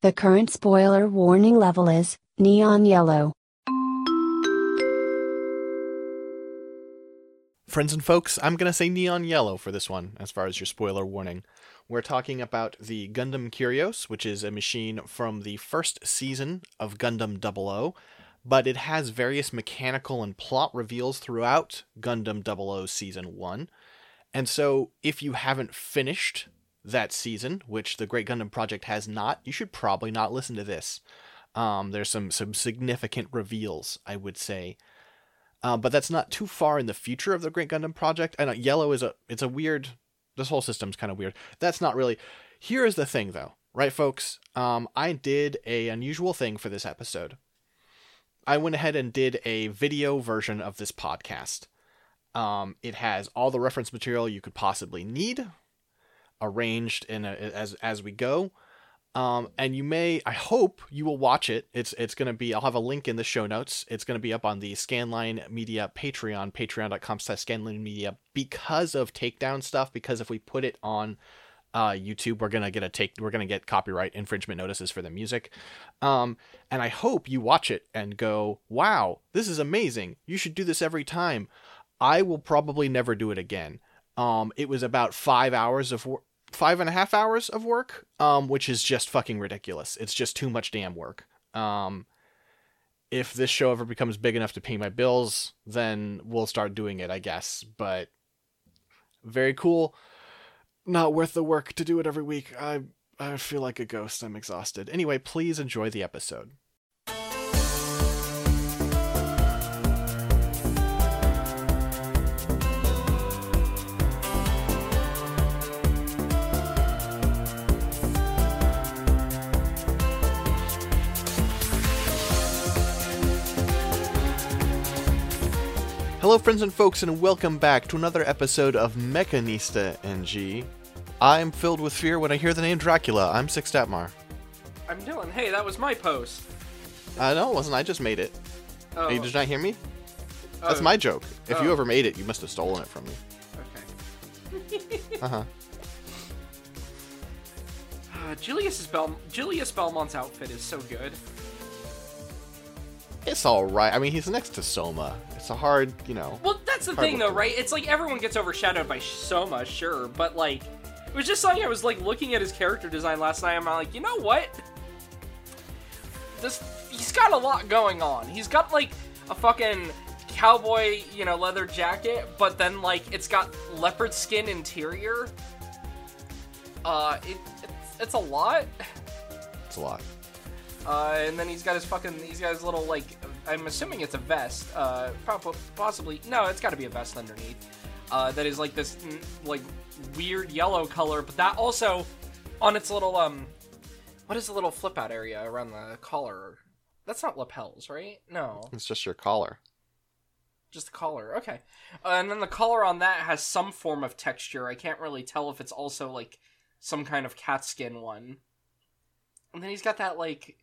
The current spoiler warning level is neon yellow. Friends and folks, I'm going to say neon yellow for this one as far as your spoiler warning. We're talking about the Gundam Kyrios, which is a machine from the first season of Gundam 00, but it has various mechanical and plot reveals throughout Gundam 00 Season 1. And so, if you haven't finished that season, which the Great Gundam Project has not, you should probably not listen to this. Um, there's some some significant reveals, I would say, uh, but that's not too far in the future of the Great Gundam Project. I know yellow is a it's a weird. This whole system's kind of weird. That's not really. Here is the thing, though, right, folks? Um, I did a unusual thing for this episode. I went ahead and did a video version of this podcast. Um, it has all the reference material you could possibly need, arranged in a, as as we go. Um, and you may, I hope you will watch it. It's it's gonna be. I'll have a link in the show notes. It's gonna be up on the Scanline Media Patreon, patreon.com/slash Scanline Media, because of takedown stuff. Because if we put it on uh, YouTube, we're gonna get a take. We're gonna get copyright infringement notices for the music. Um, and I hope you watch it and go, "Wow, this is amazing! You should do this every time." I will probably never do it again. Um, it was about five hours of five and a half hours of work, um, which is just fucking ridiculous. It's just too much damn work. Um, if this show ever becomes big enough to pay my bills, then we'll start doing it, I guess. But very cool. Not worth the work to do it every week. I I feel like a ghost. I'm exhausted. Anyway, please enjoy the episode. Hello, friends and folks, and welcome back to another episode of Mechanista in G. I'm filled with fear when I hear the name Dracula. I'm Six Statmar. I'm Dylan. Hey, that was my post. I know it wasn't. I just made it. Oh, Hey, did you not hear me? That's oh, my joke. If you Oh. ever made it, you must have stolen it from me. Okay. Uh huh. Uh, Julius Bel- Julius Belmont's outfit is so good. It's all right. I mean, he's next to Soma. It's a hard, you know. Well, that's the thing, though, right? It's like everyone gets overshadowed by Soma, sure, but like, it was just something I was like looking at his character design last night. I'm like, you know what? This he's got a lot going on. He's got like a fucking cowboy, you know, leather jacket, but then like it's got leopard skin interior. Uh, it, it's, it's a lot. It's a lot. Uh, and then he's got his fucking, he's got his little like, I'm assuming it's a vest. Uh, possibly, no, it's got to be a vest underneath. Uh, that is like this like weird yellow color, but that also on its little um, what is the little flip out area around the collar? That's not lapels, right? No, It's just your collar. just the collar. Okay, uh, and then the collar on that has some form of texture. I can't really tell if it's also like some kind of cat skin one. And then he's got that like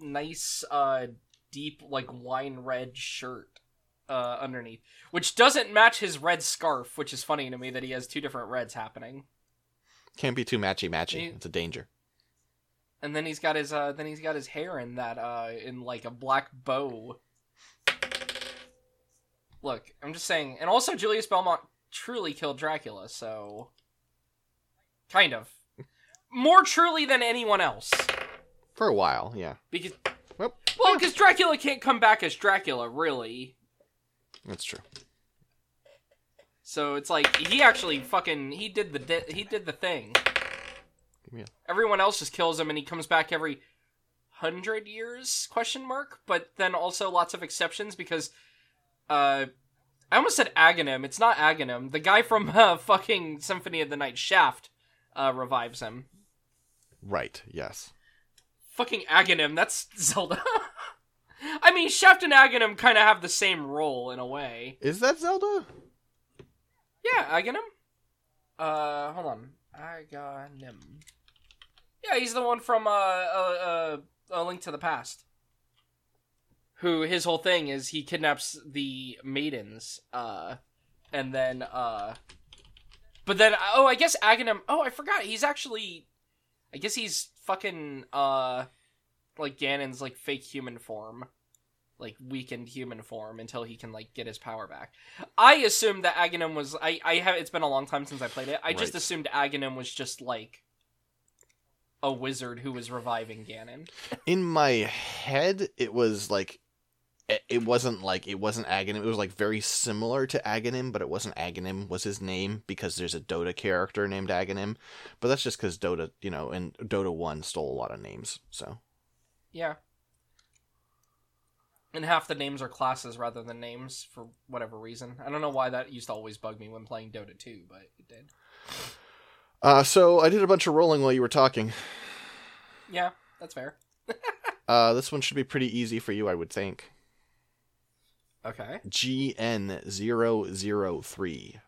nice uh deep like wine red shirt uh underneath, which doesn't match his red scarf, which is funny to me that he has two different reds happening. Can't be too matchy matchy. He- It's a danger. And then he's got his uh then he's got his hair in that uh in like a black bow. Look, I'm just saying, and also Julius Belmont truly killed Dracula, so kind of more truly than anyone else For a while, yeah. because Well, well, because Dracula can't come back as Dracula, really. that's true. So it's like he actually fucking he did the di- he did the thing. Yeah. Everyone else just kills him, and he comes back every hundred years? Question mark. But then also lots of exceptions because, uh, I almost said Aghanim. It's not Aghanim. The guy from uh, fucking Symphony of the Night Shaft uh, revives him. Right. Yes. Fucking Aghanim. That's Zelda. I mean, Shaft and Aghanim kind of have the same role in a way. Is that Zelda? Yeah, Aghanim. Uh, hold on. Aghanim. Yeah, he's the one from uh, uh, uh, A Link to the Past. Who his whole thing is he kidnaps the maidens, uh, and then uh, but then oh, I guess Aghanim. Oh, I forgot. He's actually I guess he's fucking uh like Ganon's like fake human form. Like weakened human form until he can like get his power back. I assumed that Aghanim was I I have it's been a long time since I played it. I just assumed Aghanim was just like a wizard who was reviving Ganon. In my head, it was like it- wasn't like it wasn't Aghanim. It was like very similar to Aghanim, but it wasn't Aghanim was his name because there's a Dota character named Aghanim. But that's just because Dota, you know, and Dota One stole a lot of names. So Yeah. And half the names are classes rather than names for whatever reason. I don't know why that used to always bug me when playing Dota 2, but it did. Uh, so I did a bunch of rolling while you were talking. Yeah, that's fair. Uh, this one should be pretty easy for you, I would think. Okay. GN003.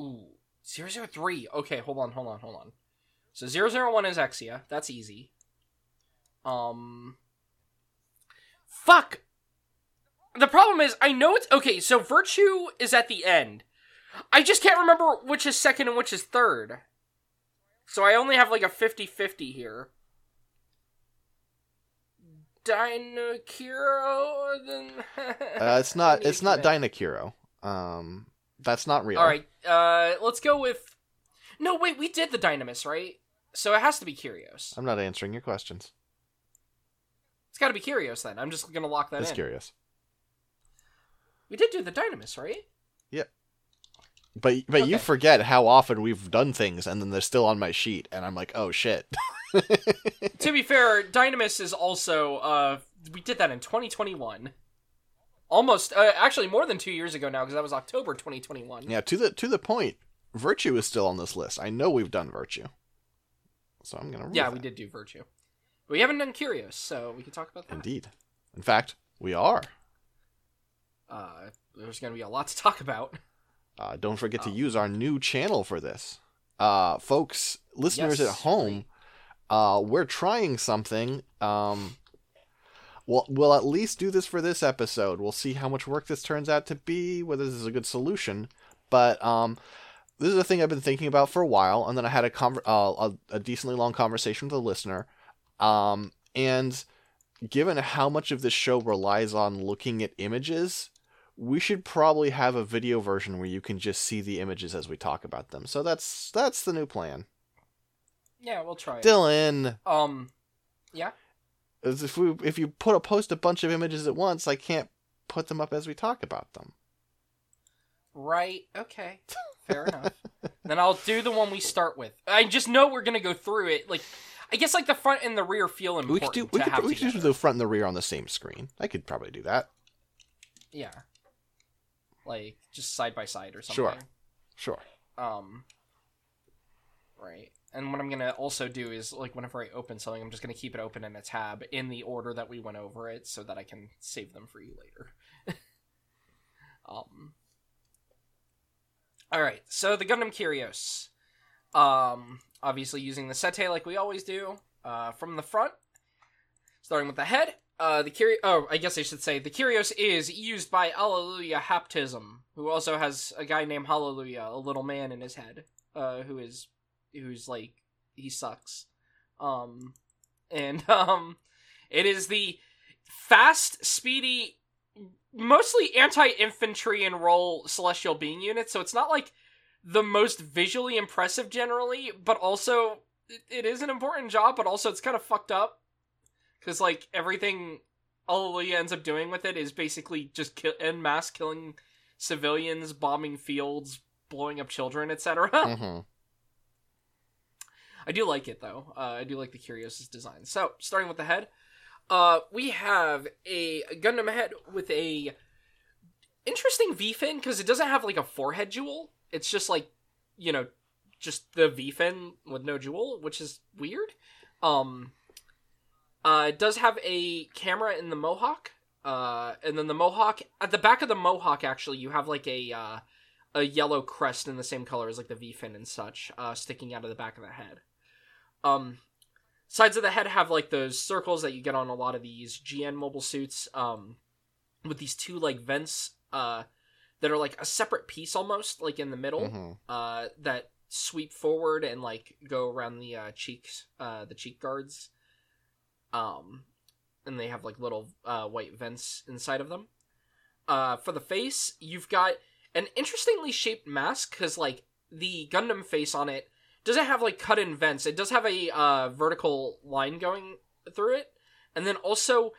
Ooh, 003. Okay, hold on, hold on, hold on. So 001 is Exia. That's easy. Um. Fuck! The problem is, I know it's. Okay, so Virtue is at the end. I just can't remember which is second and which is third. So I only have like a 50 50 here. Dynakiro? Then. Uh, it's not. It's not. Dynakiro. Um, that's not real. All right, uh, let's go with. No, wait, we did the Dynames, right? So it has to be Kyrios. I'm not answering your questions. It's got to be Kyrios then. I'm just gonna lock that Just in. Kyrios. We did do the Dynames, right? But but you forget how often we've done things, and then they're still on my sheet, and I'm like, oh shit. to be fair, Dynames is also. Uh, we did that in 2021. Almost, uh, actually, more than two years ago now, because that was October 2021. yeah. To the to the point, virtue is still on this list. I know we've done virtue, so I'm gonna. Yeah, with we did do Virtue. But we haven't done Kyrios, so we can talk about that. Indeed. In fact, we are. Uh, there's gonna be a lot to talk about. Uh, don't forget to Oh. use our new channel for this. Uh, folks, listeners Yes, at home, uh, we're trying something. Um, we'll, we'll at least do this for this episode. We'll see how much work this turns out to be, whether this is a good solution. But um, this is a thing I've been thinking about for a while, and then I had a, conver- uh, a, a decently long conversation with a listener. Um, and given how much of this show relies on looking at images, we should probably have a video version where you can just see the images as we talk about them. So that's that's the new plan. Yeah, we'll try it. Dylan, Um, yeah. as if we if you put a post a bunch of images at once, I can't put them up as we talk about them. Right. Okay. Fair enough. Then I'll do the one we start with. I just know we're gonna go through it. Like, I guess like the front and the rear feel We important could do we to could, we could do the front and the rear on the same screen. I could probably do that. Yeah. Like just side by side or something. Sure. Sure. Um. Right. And what I'm gonna also do is like whenever I open something, I'm just gonna keep it open in a tab in the order that we went over it, so that I can save them for you later. um. All right. So the Gundam Kyrios. Um. Obviously using the settei like we always do. Uh, from the front, starting with the head. Uh, the Kyrios. Oh, I guess I should say the Kyrios is used by Allelujah Haptism, who also has a guy named Hallelujah, a little man in his head, uh, who is, who's like, he sucks. Um, and um, it is the fast, speedy, mostly anti-infantry and roll celestial being unit. So it's not like the most visually impressive generally, but also it is an important job. But also it's kind of fucked up because like everything Allelujah ends up doing with it is basically just kill en mass killing civilians, bombing fields, blowing up children, etc. hmm I do like it though. Uh, I do like the Kyrios design. So, starting with the head, uh, we have a Gundam head with a interesting V fin because it doesn't have like a forehead jewel. It's just like you know, just the V fin with no jewel, which is weird. Um, uh, it does have a camera in the mohawk. Uh, and then the mohawk at the back of the mohawk, actually, you have like a uh, a yellow crest in the same color as like the V fin and such, uh, sticking out of the back of the head. Um, sides of the head have like those circles that you get on a lot of these GN mobile suits. Um, with these two like vents, uh, that are like a separate piece almost, like in the middle hmm uh, that sweep forward and like go around the uh, cheeks, uh, the cheek guards. Um, and they have like little uh, white vents inside of them. Uh, for the face, you've got an interestingly shaped mask because like the Gundam face on it doesn't have like cut in vents. It does have a uh, vertical line going through it, and then also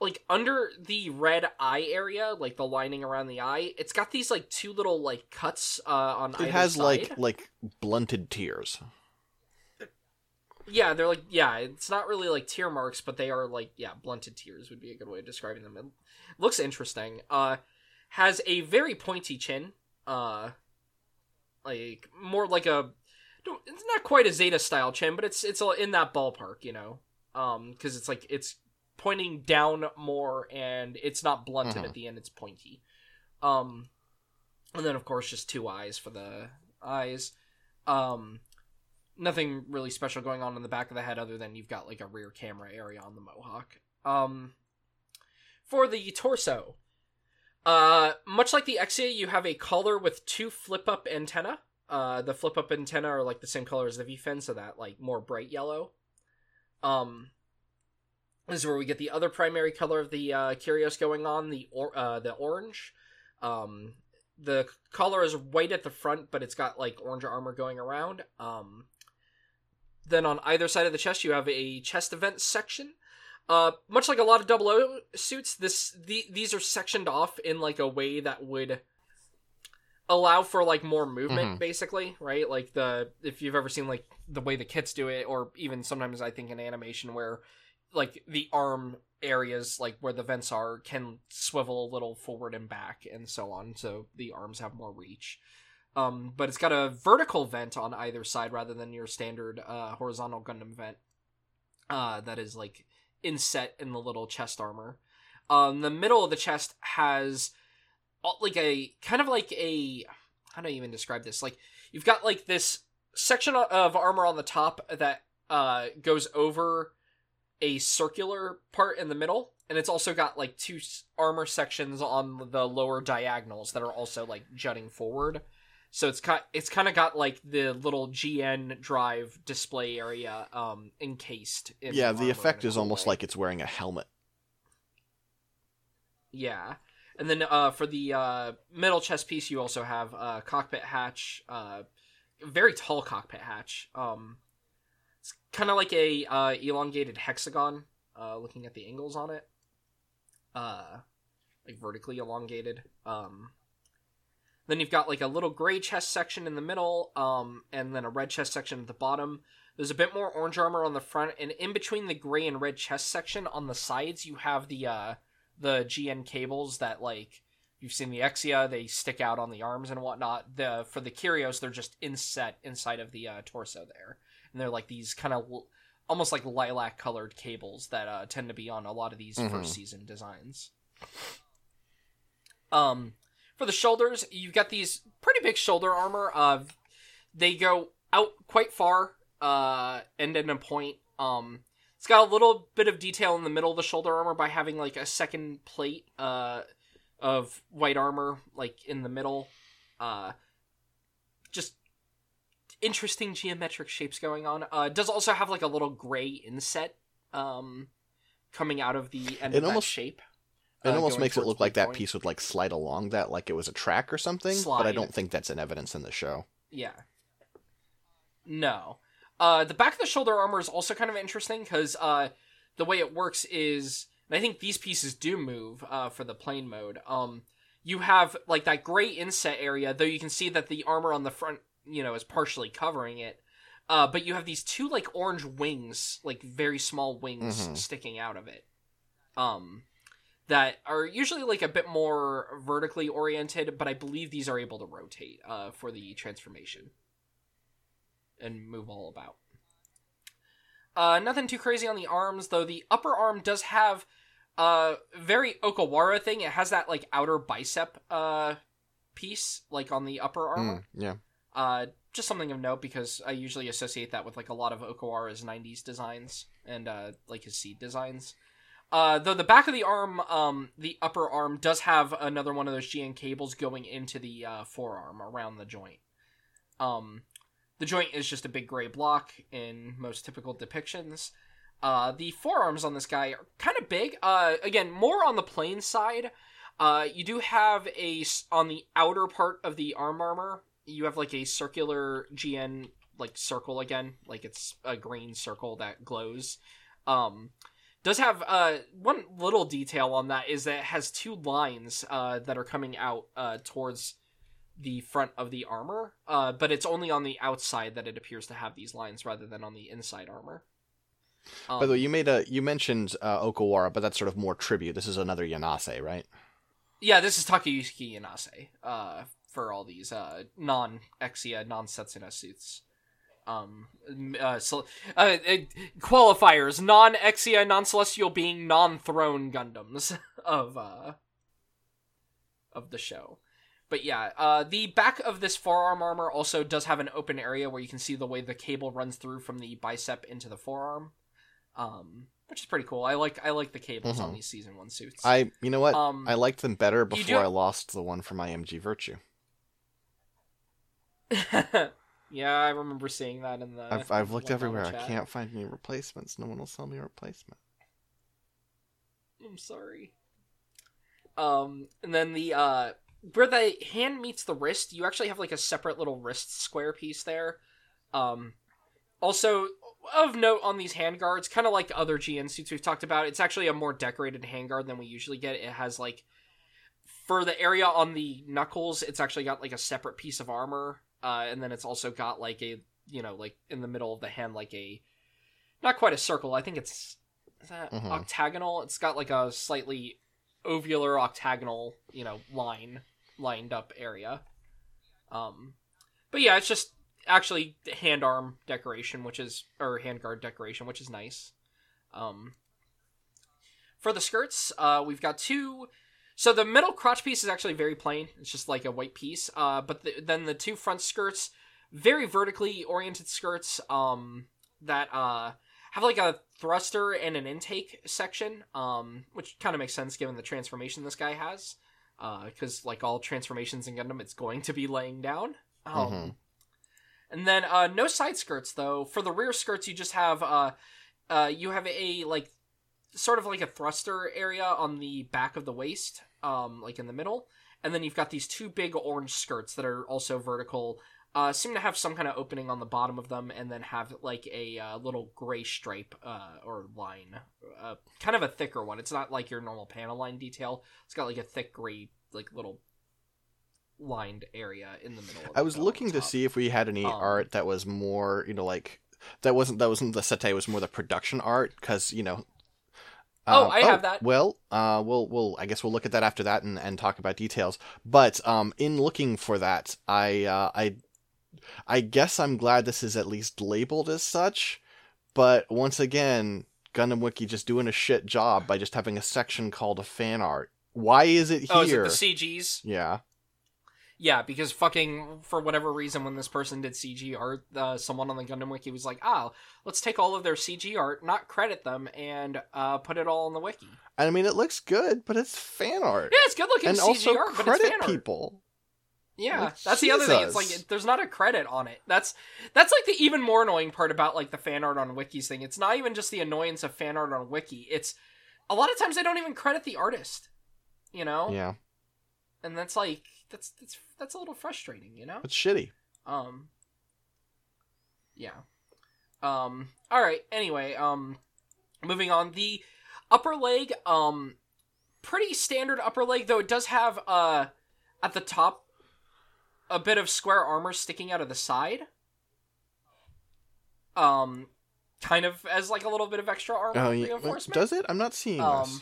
like under the red eye area, like the lining around the eye, it's got these like two little like cuts uh, on It either has side. like like blunted tears. Yeah, they're like yeah, it's not really like tear marks, but they are like yeah, blunted tears would be a good way of describing them. It looks interesting. Uh, has a very pointy chin. Uh, like more like a, don't- it's not quite a Zeta style chin, but it's it's in that ballpark, you know. Um, because it's like it's pointing down more, and it's not blunted Mhm. at the end; it's pointy. Um, and then of course just two eyes for the eyes. Um, nothing really special going on in the back of the head other than you've got like a rear camera area on the mohawk. Um, for the torso, uh, much like the Exia, you have a collar with two flip up antenna. Uh, the flip up antenna are like the same color as the V fin, so that like more bright yellow. Um, this is where we get the other primary color of the uh, Kyrios going on the or uh, the orange. Um, the collar is white at the front, but it's got like orange armor going around. Um, then on either side of the chest, you have a chest event section. Uh, much like a lot of double O suits, this the, these are sectioned off in like a way that would allow for like more movement, Mhm. basically, right? Like the if you've ever seen like the way the kits do it, or even sometimes I think in animation where like the arm areas like where the vents are can swivel a little forward and back and so on so the arms have more reach um but it's got a vertical vent on either side rather than your standard uh horizontal gundam vent uh that is like inset in the little chest armor. Um the middle of the chest has like a kind of like a how do i even describe this? Like you've got like this section of armor on the top that uh goes over a circular part in the middle and it's also got like two armor sections on the lower diagonals that are also like jutting forward so it's got it's kind of got like the little gn drive display area um encased in yeah, the effect is almost way. like it's wearing a helmet. Yeah. And then uh, for the uh, middle chest piece, you also have a cockpit hatch, uh, very tall cockpit hatch. Um, it's kind of like a uh, elongated hexagon, uh, looking at the angles on it, uh, like vertically elongated. Um, then you've got like a little gray chest section in the middle, um, and then a red chest section at the bottom. There's a bit more orange armor on the front, and in between the gray and red chest section on the sides, you have the uh, the GN cables that like you've seen the Exia, they stick out on the arms and whatnot. The for the Kyrios, they're just inset inside of the uh, torso there, and they're like these kind of l- almost like lilac colored cables that uh, tend to be on a lot of these Mhm. first season designs. Um, for the shoulders, you've got these pretty big shoulder armor. Uh, they go out quite far, uh, end in a point. Um, it's got a little bit of detail in the middle of the shoulder armor by having like a second plate uh, of white armor like in the middle. Uh, just interesting geometric shapes going on. Uh, it does also have like a little gray inset um, coming out of the end It of almost- that shape. It uh, almost makes it look like that point. piece would like slide along that like it was a track or something, but I don't think that's an evidence in the show. Yeah. No. Uh, the back of the shoulder armor is also kind of interesting because uh, the way it works is, and I think these pieces do move uh, for the plane mode. Um, you have like that gray inset area, though you can see that the armor on the front, you know, is partially covering it. Uh, but you have these two like orange wings, like very small wings Mhm. sticking out of it. Um, that are usually like a bit more vertically oriented, but I believe these are able to rotate uh, for the transformation and move all about. Uh, nothing too crazy on the arms, though. The upper arm does have a very Okawara thing. It has that like outer bicep uh, piece, like on the upper arm. Mm, yeah. Uh, just something of note because I usually associate that with like a lot of Okawara's '90s designs and uh, like his seed designs. Uh, though the back of the arm, um, the upper arm does have another one of those GN cables going into the uh, forearm around the joint. Um, the joint is just a big gray block in most typical depictions. Uh, the forearms on this guy are kind of big. Uh, again, more on the plain side. Uh, you do have a on the outer part of the arm armor. You have like a circular GN like circle again, like it's a green circle that glows. Um, does have uh one little detail on that is that it has two lines uh that are coming out uh towards the front of the armor. Uh, but it's only on the outside that it appears to have these lines rather than on the inside armor. Um, By the way, you made a you mentioned uh, Okawara, but that's sort of more tribute. This is another Yanase, right? Yeah, this is Takayuki Yanase uh, for all these, uh, non-Exia, non-Setsuna suits. Um, uh, so, uh, uh, qualifiers, non-Exia, non-Celestial being non-throne Gundams of, uh, of the show. But yeah, uh, the back of this forearm armor also does have an open area where you can see the way the cable runs through from the bicep into the forearm. Um, which is pretty cool. I like, I like the cables on Mhm. these season one suits. I you know what? Um, I liked them better do- before I lost the one from IMG Virtue. yeah, I remember seeing that in the. I've I've looked everywhere. I can't find any replacements. No one will sell me a replacement. I'm sorry. Um, and then the uh, where the hand meets the wrist, you actually have like a separate little wrist square piece there. Um, also of note on these handguards, kind of like other GN suits we've talked about, it's actually a more decorated handguard than we usually get. It has like for the area on the knuckles, it's actually got like a separate piece of armor, uh, and then it's also got like a you know like in the middle of the hand like a not quite a circle. I think it's is that Mhm. octagonal. It's got like a slightly ovular octagonal you know line lined up area. Um, but yeah, it's just actually hand arm decoration, which is or hand guard decoration, which is nice. Um, for the skirts, uh, we've got two. So the middle crotch piece is actually very plain. It's just like a white piece. Uh, but the, then the two front skirts, very vertically oriented skirts. Um, that uh have like a thruster and an intake section. Um, which kind of makes sense given the transformation this guy has. Uh, because like all transformations in Gundam, it's going to be laying down. Um, Mhm. and then uh, no side skirts though. For the rear skirts, you just have uh, uh, you have a like sort of like a thruster area on the back of the waist, um, like in the middle, and then you've got these two big orange skirts that are also vertical. Uh, seem to have some kind of opening on the bottom of them, and then have like a uh, little gray stripe uh, or line, uh, kind of a thicker one. It's not like your normal panel line detail. It's got like a thick gray, like little lined area in the middle. Of I was looking to see if we had any Um, art that was more, you know, like that wasn't that wasn't the settei, it was more the production art because you know. Oh, um, I have that. Well, uh, we'll we'll I guess we'll look at that after that and, and talk about details. But um, in looking for that, I uh, I I guess I'm glad this is at least labeled as such. But once again, Gundam Wiki just doing a shit job by just having a section called a fan art. Why is it here? Oh, is it the CGs? yeah. Yeah, because fucking for whatever reason, when this person did CG art, uh, someone on the Gundam wiki was like, "Ah, let's take all of their CG art, not credit them, and uh, put it all on the wiki." And I mean, it looks good, but it's fan art. Yeah, it's good looking and CG also art, but it's fan art. people. Yeah, Like, that's the other thing. It's Jesus. like there's not a credit on it. That's that's like the even more annoying part about like the fan art on wikis thing. It's not even just the annoyance of fan art on wiki. It's a lot of times they don't even credit the artist. You know, Yeah, and that's like that's that's that's a little frustrating. You know. it's shitty. Um. Yeah. Um. All right. Anyway. Um. Moving on. The upper leg. Um. Pretty standard upper leg, though it does have uh at the top a bit of square armor sticking out of the side. Um. Kind of as like a little bit of extra armor Oh, yeah. reinforcement. Does it? I'm not seeing Um, this.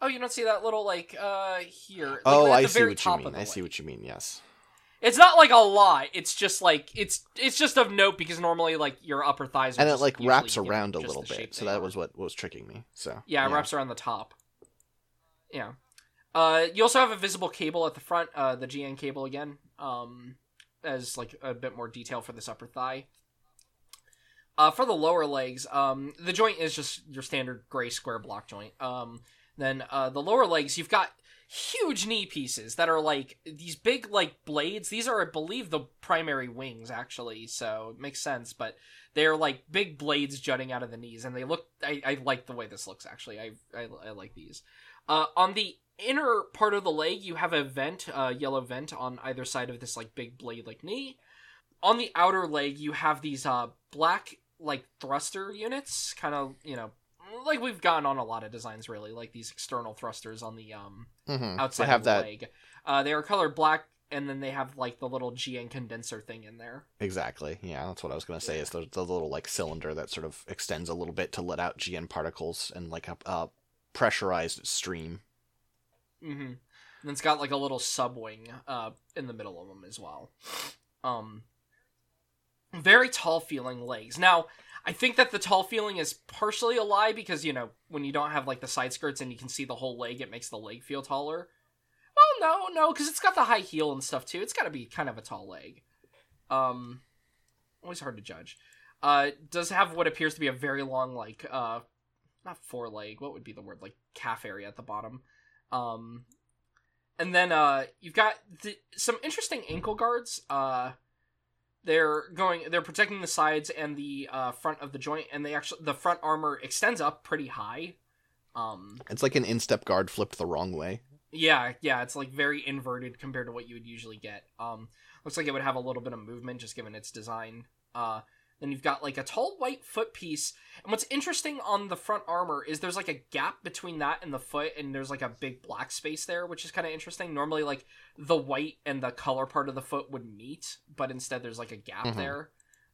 Oh, you don't see that little like uh here. Like, Oh, I see what you mean. I see what you mean. Yes. It's not like a lot. It's just like it's it's just of note because normally like your upper thighs are And it like wraps around a little bit, so that are. was what was tricking me. So yeah, it wraps around the top. Yeah. Uh, you also have a visible cable at the front, uh, the GN cable again, um, as like a bit more detail for this upper thigh. Uh, for the lower legs, um, the joint is just your standard gray square block joint. Um, Then uh, the lower legs, you've got huge knee pieces that are like these big like blades. These are, I believe, the primary wings actually, so it makes sense. But they're like big blades jutting out of the knees, and they look. I, I like the way this looks actually. I I, I like these. Uh, on the inner part of the leg, you have a vent, a yellow vent on either side of this like big blade like knee. On the outer leg, you have these uh black like thruster units, kind of you know like we've gotten on a lot of designs really, like these external thrusters on the um Mm-hmm. outside they have of the that leg. Uh, they are colored black, and then they have like the little GN condenser thing in there. exactly. Yeah, that's what I was gonna say. Is the, the little like cylinder that sort of extends a little bit to let out GN particles and like a, a pressurized stream. Mm-hmm. And it's got like a little subwing uh, in the middle of them as well. Um, very tall feeling legs. Now, I think that the tall feeling is partially a lie because you know when you don't have like the side skirts and you can see the whole leg, it makes the leg feel taller. Well, no, no, because it's got the high heel and stuff too. It's got to be kind of a tall leg. Um, always hard to judge. Uh, does have what appears to be a very long like uh, not foreleg. What would be the word like calf area at the bottom. Um, and then uh, you've got th- some interesting ankle guards. Uh, they're going, they're protecting the sides and the uh, front of the joint, and they actually the front armor extends up pretty high. Um, It's like an instep guard flipped the wrong way. yeah, yeah, it's like very inverted compared to what you would usually get. Um, looks like it would have a little bit of movement just given its design. Uh, then you've got like a tall white foot piece, and what's interesting on the front armor is there's like a gap between that and the foot, and there's like a big black space there, which is kind of interesting. Normally, like the white and the color part of the foot would meet, but instead there's like a gap Mhm. there.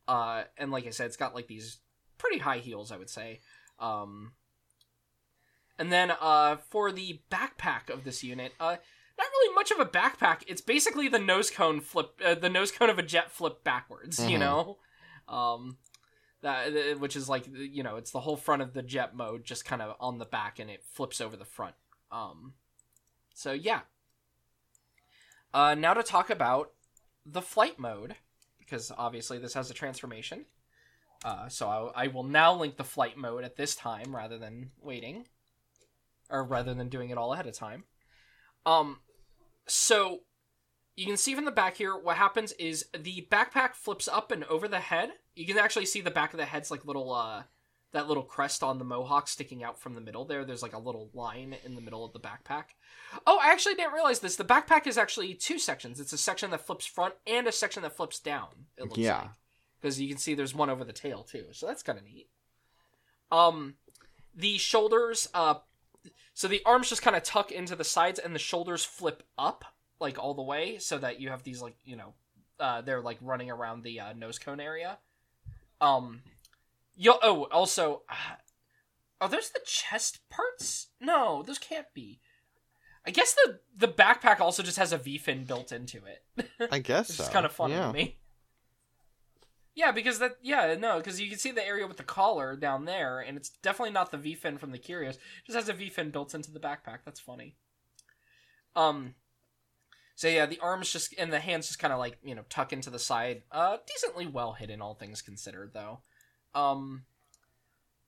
Uh, and like I said, it's got like these pretty high heels, I would say. Um, and then uh, for the backpack of this unit, uh, not really much of a backpack. It's basically the nose cone flip, uh, the nose cone of a jet flip backwards. You Mhm. know, um, that uh, which is like you know, it's the whole front of the jet mode, just kind of on the back, and it flips over the front. Um, so yeah. Uh, now to talk about the flight mode, because obviously this has a transformation. Uh, so I, I will now link the flight mode at this time rather than waiting, or rather than doing it all ahead of time. Um, so you can see from the back here what happens is the backpack flips up and over the head. You can actually see the back of the head's like little uh that little crest on the mohawk sticking out from the middle there. There's like a little line in the middle of the backpack. Oh, I actually didn't realize this. The backpack is actually two sections. It's a section that flips front and a section that flips down. It looks Yeah. like. Because you can see there's one over the tail too. So that's kind of neat. Um the shoulders uh so the arms just kind of tuck into the sides and the shoulders flip up like all the way so that you have these like, you know, uh they're like running around the uh, nose cone area. Um Yo oh, also uh, are those the chest parts? No, those can't be. I guess the the backpack also just has a V fin built into it. I guess It's so. kind of funny yeah. to me. Yeah, because that yeah no because you can see the area with the collar down there, and it's definitely not the V fin from the Kyrios. It just has a V fin built into the backpack. That's funny. Um. So yeah, the arms just and the hands just kind of like you know tuck into the side. Uh, decently well hidden, all things considered, though. Um.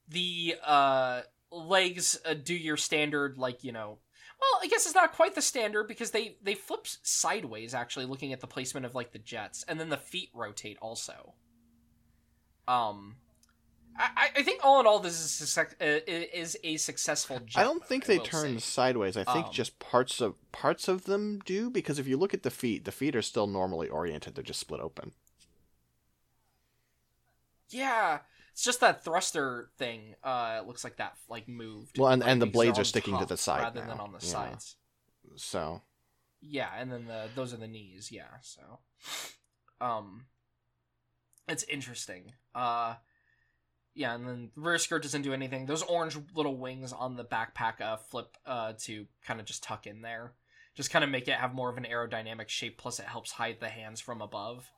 The uh legs uh, do your standard like you know well, I guess it's not quite the standard because they they flip sideways actually, looking at the placement of like the jets, and then the feet rotate also. Um, I, I think all in all, this is a, uh, is a successful. Jet I don't think they turn say. sideways. I think Um, just parts of parts of them do because if you look at the feet, the feet are still normally oriented. They're just split open. Yeah, it's just that thruster thing. Uh, it looks like that like moved. Well, and- like, and the blades are sticking to the side rather than on the Yeah. sides. So Yeah, and then the those are the knees. Yeah, so um, it's interesting. Uh, yeah, and then the rear skirt doesn't do anything. Those orange little wings on the backpack uh flip uh to kind of just tuck in there, just kind of make it have more of an aerodynamic shape. Plus, it helps hide the hands from above.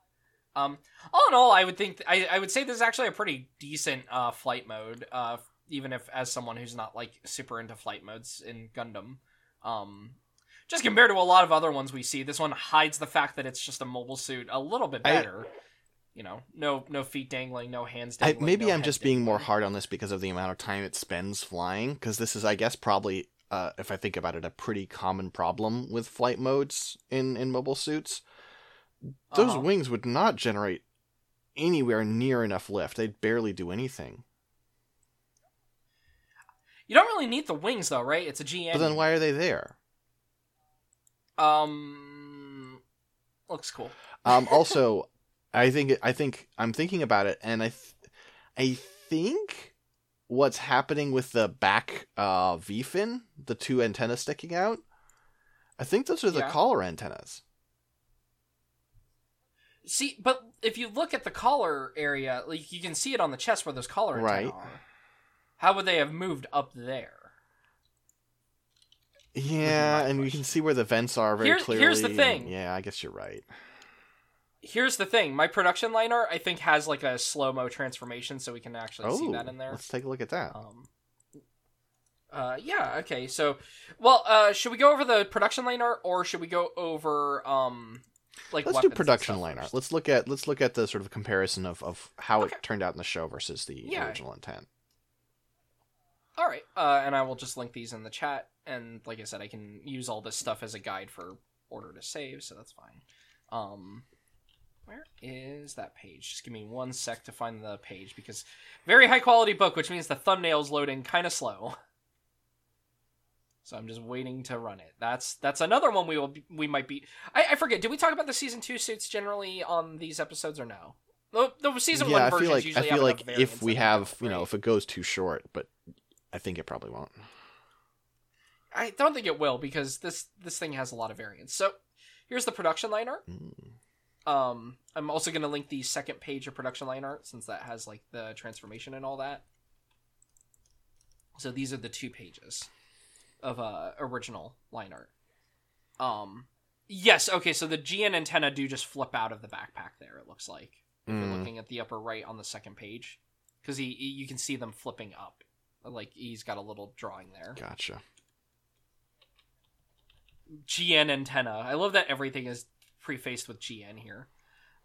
Um, all in all, I would think I, I would say this is actually a pretty decent uh flight mode. Uh, even if as someone who's not like super into flight modes in Gundam, um, just compared to a lot of other ones we see, this one hides the fact that it's just a mobile suit a little bit I- better. You know, no no feet dangling, no hands I, maybe no I'm just being more hard on this because of the amount of time it spends flying. Because this is, I guess, probably uh, if I think about it, a pretty common problem with flight modes in in mobile suits. Those Uh-huh. wings would not generate anywhere near enough lift. They'd barely do anything. You don't really need the wings though, right? It's a GM. But then why are they there? Um, looks cool. Um, also, I think I think I'm thinking about it, and I, th- I think what's happening with the back uh, V fin, the two antennas sticking out, I think those are the Yeah. collar antennas. See, but if you look at the collar area, like you can see it on the chest where those collar antennae Right. are. How would they have moved up there? Yeah, and we can see where the vents are very Here- clearly. here's the and- thing. Yeah, I guess you're right. Here's the thing: my production line art, I think, has like a slow mo transformation, so we can actually Oh, see that in there. let's take a look at that. Um, uh, yeah. Okay. So, well, uh, should we go over the production line art, or should we go over um, like let's do production line art. Let's look at let's look at the sort of comparison of, of how Okay. it turned out in the show versus the Yeah. original intent. All right, uh, and I will just link these in the chat. And like I said, I can use all this stuff as a guide for order to save, so that's fine. Um, where is that page? Just give me one sec to find the page because very high quality book, which means the thumbnail's loading kind of slow. So I'm just waiting to run it. That's that's another one we will be, we might be. I, I forget. Did we talk about the season two suits generally on these episodes or no? The, the season yeah, one I versions feel like I feel like if we in it, have you know if it goes too short, but I think it probably won't. I don't think it will because this this thing has a lot of variants. So here's the production line art. Mm. Um, I'm also going to link the second page of production line art since that has like the transformation and all that. So these are the two pages of uh original line art. Um, yes, okay. So the GN antenna do just flip out of the backpack there. It looks like if you're Mm. looking at the upper right on the second page because he he- you can see them flipping up. Like he's got a little drawing there. Gotcha. GN antenna. I love that everything is prefaced with GN here.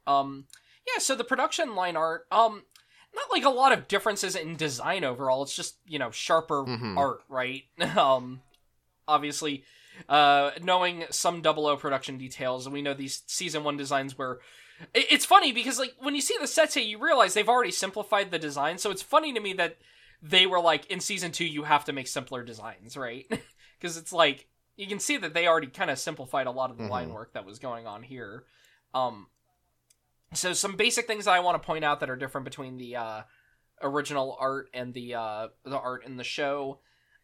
Um, yeah, so the production line art, um, not like a lot of differences in design overall. It's just you know sharper Mhm. art, right? um, obviously, uh, knowing some Double O production details, and we know these season one designs were. It's funny because like when you see the sets, you realize they've already simplified the design. So it's funny to me that they were like in season two, you have to make simpler designs, right? Because it's like you can see that they already kind of simplified a lot of the line Mhm. work that was going on here. Um, so some basic things that I want to point out that are different between the uh, original art and the uh, the art in the show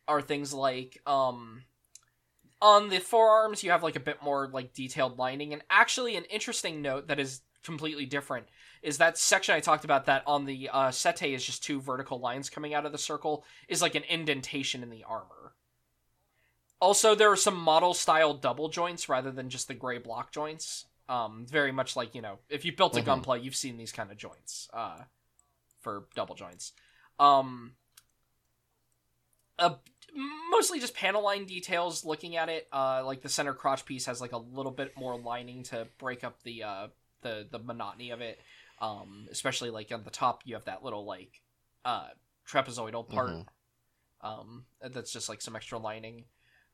are things like um, on the forearms you have like a bit more like detailed lining, and actually an interesting note that is completely different is that section I talked about that on the uh, settei is just two vertical lines coming out of the circle is like an indentation in the armor. Also, there are some model style double joints rather than just the gray block joints. Um, very much like you know, if you built a Mhm. gunpla, you've seen these kind of joints uh, for double joints. Um, mostly just panel line details. Looking at it, uh, like the center crotch piece has like a little bit more lining to break up the uh, the the monotony of it. Um, especially like on the top, you have that little like uh, trapezoidal part. Mhm. Um, that's just like some extra lining.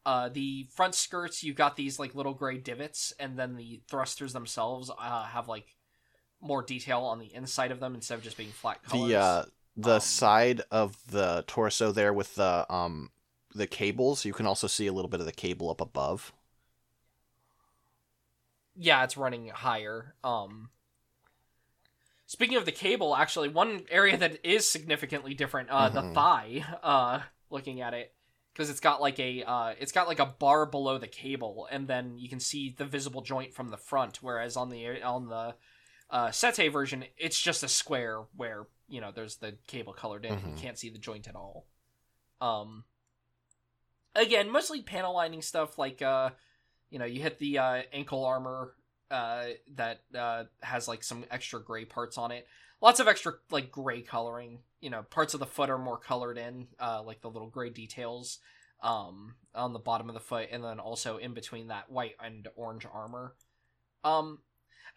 Uh, the front skirts, you've got these like little gray divots, and then the thrusters themselves uh, have like more detail on the inside of them instead of just being flat colors. The uh, the Um, side of the torso there with the um the cables, you can also see a little bit of the cable up above. yeah, it's running higher. Um, speaking of the cable, actually, one area that is significantly different, uh, the Mhm. thigh. Uh, looking at it, because it's got like a uh, it's got like a bar below the cable, and then you can see the visible joint from the front. Whereas on the on the uh, Settei version, it's just a square where you know there's the cable colored in. Mhm. You can't see the joint at all. Um, again, mostly panel lining stuff like uh, you know, you hit the uh, ankle armor uh, that uh, has like some extra gray parts on it. Lots of extra like gray coloring. You know, parts of the foot are more colored in, uh, like the little gray details um, on the bottom of the foot, and then also in between that white and orange armor. Um,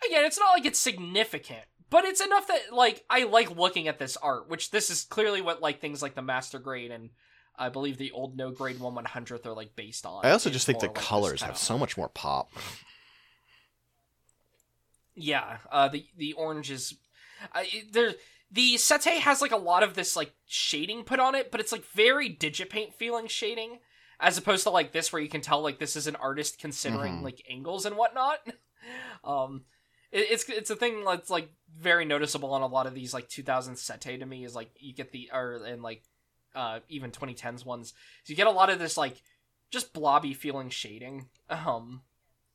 again, it's not like it's significant, but it's enough that like I like looking at this art, which this is clearly what like things like the master grade and I believe the old no grade one one hundredth are like based on. I also just think the like colors have so much more pop. Yeah, uh, the the orange is uh, there. The settei has like a lot of this like shading put on it, but it's like very digipaint feeling shading, as opposed to like this where you can tell like this is an artist considering Mhm. like angles and whatnot. um, it, it's it's a thing that's like very noticeable on a lot of these like 2000 settei to me is like you get the or and like uh even 2010s ones, so you get a lot of this like just blobby feeling shading. Um,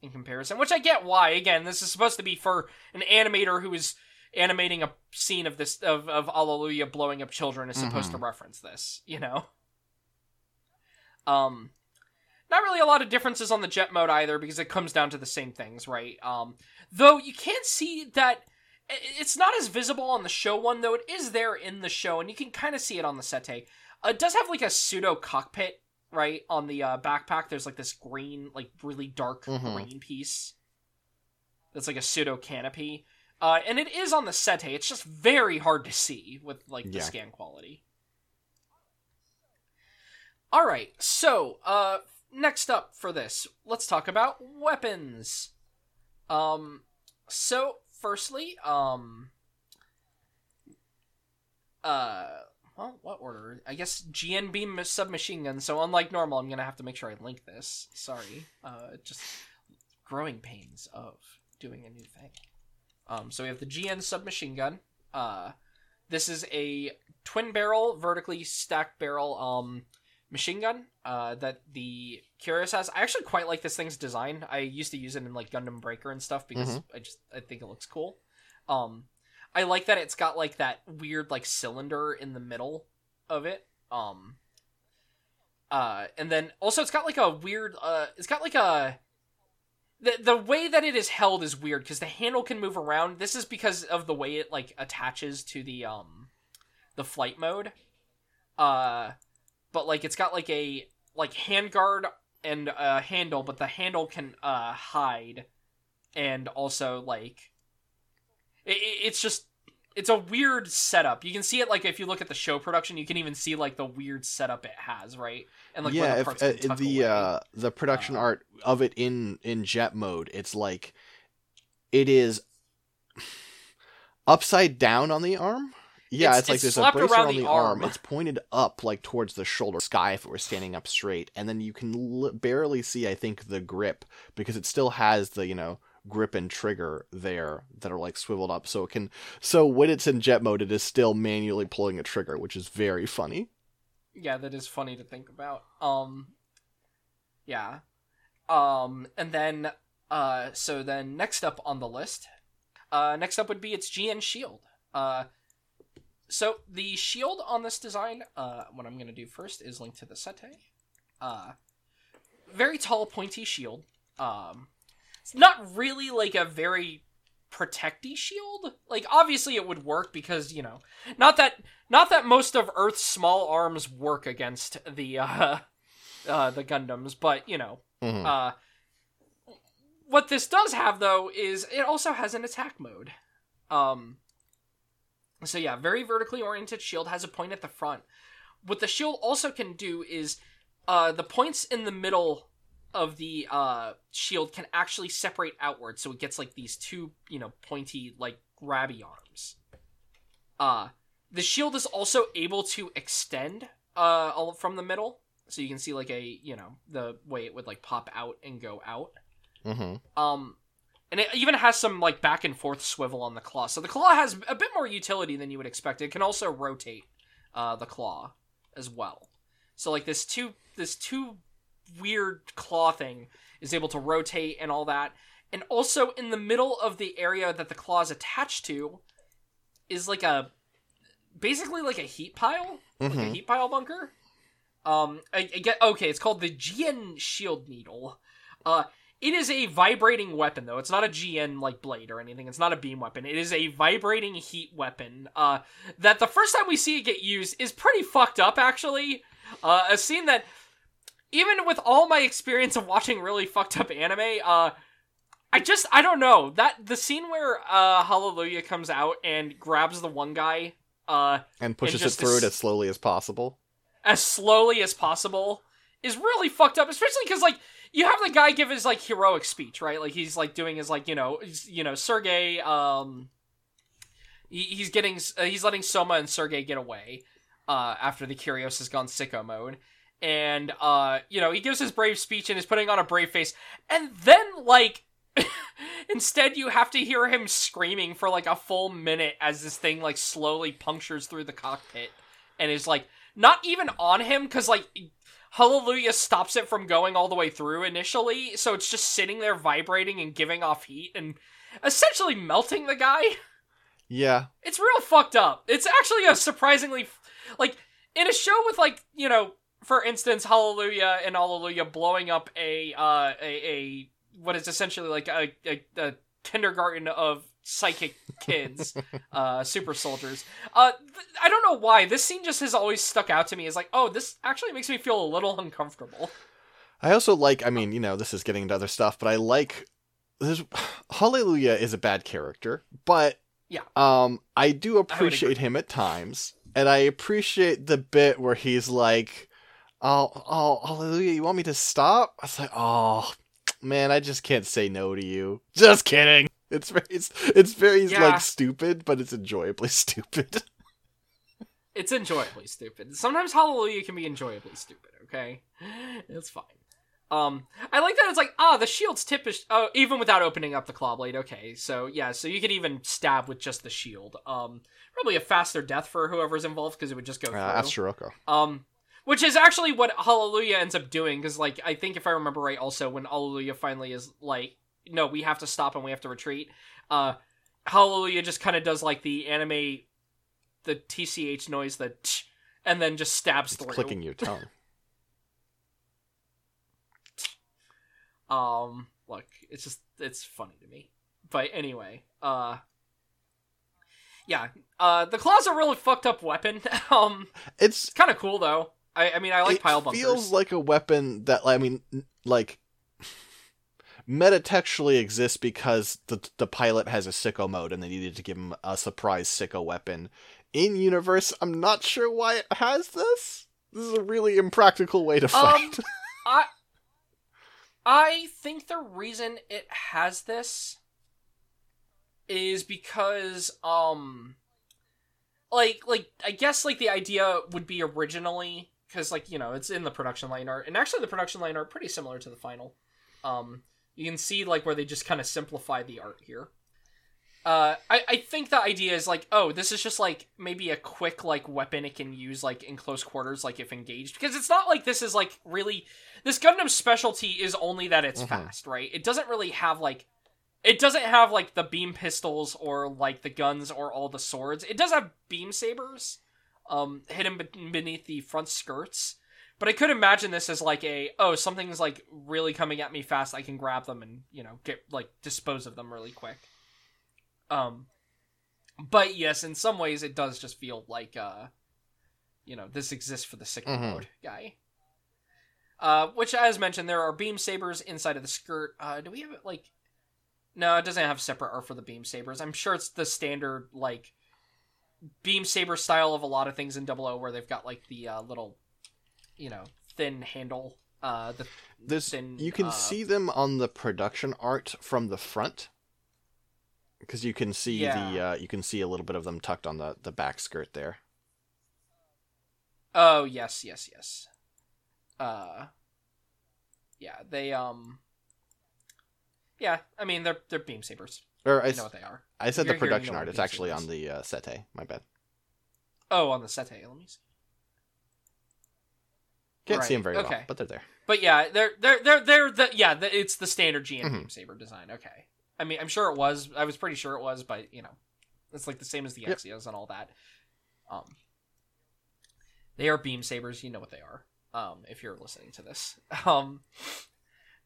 in comparison, which I get why. Again, this is supposed to be for an animator who is animating a scene of this of of Allelujah blowing up children is supposed to reference this, you know. Um, not really a lot of differences on the jet mode either because it comes down to the same things, right? Um, though you can't see that it's not as visible on the show one, though it is there in the show, and you can kind of see it on the settei. Uh, it does have like a pseudo cockpit right on the uh, backpack. There's like this green, like really dark Mhm. green piece. That's like a pseudo canopy. Uh, and it is on the settei. It's just very hard to see with like the Yeah. scan quality. All right, so uh, next up for this, let's talk about weapons. Um, so firstly, um, uh, well, what order? I guess GNB submachine gun. So unlike normal, I'm gonna have to make sure I link this. Sorry, uh, just growing pains of doing a new thing. Um, so we have the GN submachine gun. Uh, this is a twin barrel, vertically stacked barrel um, machine gun uh, that the Kyrios has. I actually quite like this thing's design. I used to use it in like Gundam Breaker and stuff because I just I think it looks cool. Um, I like that it's got like that weird like cylinder in the middle of it. Um, uh, and then also it's got like a weird uh, it's got like a the the way that it is held is weird because the handle can move around. This is because of the way it like attaches to the um the flight mode. Uh, but like it's got like a like handguard and a handle, but the handle can uh hide, and also like it, it- it's just it's a weird setup. You can see it like if you look at the show production, you can even see like the weird setup it has, right? And like yeah, the if, uh, the uh, the production Uh, art of it in in jet mode, it's like it is upside down on the arm. Yeah, It's- it's, like it's there's a bracer around on the the arm. arm. It's pointed up like towards the shoulder sky if it were standing up straight, and then you can l- barely see, I think, the grip because it still has the you know grip and trigger there that are like swiveled up, so it can. So when it's in jet mode, it is still manually pulling a trigger, which is very funny. yeah that is funny to think about. Um yeah. Um and then uh so then next up on the list uh next up would be its gn shield. Uh so the shield on this design uh what i'm gonna do first is link to the settei. Uh very tall pointy shield. Um it's not really like a very protecty shield. Like obviously it would work because you know not that not that most of earth's small arms work against the uh uh the gundams but you know Mhm. uh what this does have though is it also has an attack mode. Um so yeah very vertically oriented shield has a point at the front. What the shield also can do is uh the points in the middle of the uh shield can actually separate outward so it gets like these two you know pointy like grabby arms. Uh the shield is also able to extend uh all- from the middle so you can see like a you know the way it would like pop out and go out. Hmm um and it even has some like back and forth swivel on the claw so the claw has a bit more utility than you would expect. It can also rotate uh the claw as well. So like this two this two weird claw thing is able to rotate and all that and also in the middle of the area that the claw is attached to is like a basically like a heat pile like a Mhm. heat pile bunker. Um, I, I get okay. It's called the GN Shield Needle. Uh, it is a vibrating weapon though. It's not a GN like blade or anything. It's not a beam weapon. It is a vibrating heat weapon. Uh, that the first time we see it get used is pretty fucked up actually. Uh, a scene that even with all my experience of watching really fucked up anime, uh. I just I don't know that the scene where uh Hallelujah comes out and grabs the one guy uh and pushes it just through it as slowly as possible. as slowly as possible is really fucked up, especially because like you have the guy give his like heroic speech, right? Like he's like doing his like you know you know Sergey um he, he's getting uh, he's letting Soma and Sergey get away uh after the Kyrios has gone sicko mode. And uh you know, he gives his brave speech and is putting on a brave face. And then like instead you have to hear him screaming for like a full minute as this thing like slowly punctures through the cockpit and is like not even on him cuz like Hallelujah stops it from going all the way through initially, so it's just sitting there vibrating and giving off heat and essentially melting the guy. Yeah. It's real fucked up. It's actually a surprisingly like in a show with like, you know, for instance, Hallelujah and Hallelujah blowing up a uh a, a what is essentially like a, a, a kindergarten of psychic kids, uh, super soldiers. Uh, th- I don't know why this scene just has always stuck out to me Is like, oh, this actually makes me feel a little uncomfortable. I also like. I mean, you know, this is getting into other stuff, but I like. This Hallelujah is a bad character, but Yeah. um, I do appreciate him at times, and I appreciate the bit where he's like, "Oh, oh, Hallelujah, you want me to stop?" I was like, "Oh, man, I just can't say no to you." Just kidding. It's very, it's, it's very Yeah. like stupid, but it's enjoyably stupid. It's enjoyably stupid. Sometimes Hallelujah can be enjoyably stupid. Okay, it's fine. Um, I like that it's like ah, the shield's tip is oh, even without opening up the claw blade. Okay, so yeah, so you could even stab with just the shield. Um, probably a faster death for whoever's involved because it would just go Uh, through. ask Shiroko. Um, which is actually what Hallelujah ends up doing, because like I think if I remember right, also when Hallelujah finally is like, no, we have to stop and we have to retreat. Uh, Hallelujah just kind of does like the anime, the TCH noise, the tch, and then just stabs It's through. clicking your tongue. Um, look, it's just it's funny to me. But anyway, uh, yeah, uh, the claw's a really fucked up weapon. um, It's it's kind of cool though. I, I mean, I like it pile bunkers. It feels like a weapon that I mean, like metatextually exists because the the pilot has a sicko mode, and they needed to give him a surprise sicko weapon. In universe, I'm not sure why it has this. This is a really impractical way to fight. I I think the reason it has this is because um like like I guess like the idea would be originally cuz like you know it's in the production line art and actually the production line art pretty similar to the final. Um you can see like where they just kind of simplify the art here. Uh, I, I think the idea is like, oh, this is just like maybe a quick like weapon it can use like in close quarters, like if engaged, because it's not like this is like really this Gundam specialty is only that it's Mhm. fast, right? It doesn't really have like it doesn't have like the beam pistols or like the guns or all the swords. It does have beam sabers, um, hidden be- beneath the front skirts. But I could imagine this as like a oh something's like really coming at me fast. I can grab them and you know get like dispose of them really quick. Um, but yes, in some ways it does just feel like uh, you know this exists for the sick Mhm. mode guy. Uh, which as mentioned, there are beam sabers inside of the skirt. Uh, do we have it like? No, it doesn't have separate art for the beam sabers. I'm sure it's the standard like beam saber style of a lot of things in Double O, where they've got like the uh, little, you know, thin handle. Uh, the This thin, you can uh, see them on the production art from the front because you can see the uh, you can see a little bit of them tucked on the the back skirt there. Oh yes, yes, yes. Uh, yeah, they um, yeah. I mean, they're they're beam sabers. Or I, know what they are. I said You're the you production know art. It's actually on the uh, settei. My bad. Oh, on the settei. Let me see. Can't see them very well, okay. but they're there. But yeah, they're they're they're they're the yeah. The, it's the standard GM Mhm. beam saber design. Okay. I mean, I'm sure it was. I was pretty sure it was, but you know, it's like the same as the Yep. And all that. Um, they are beam sabers. You know what they are. Um, if you're listening to this. Um,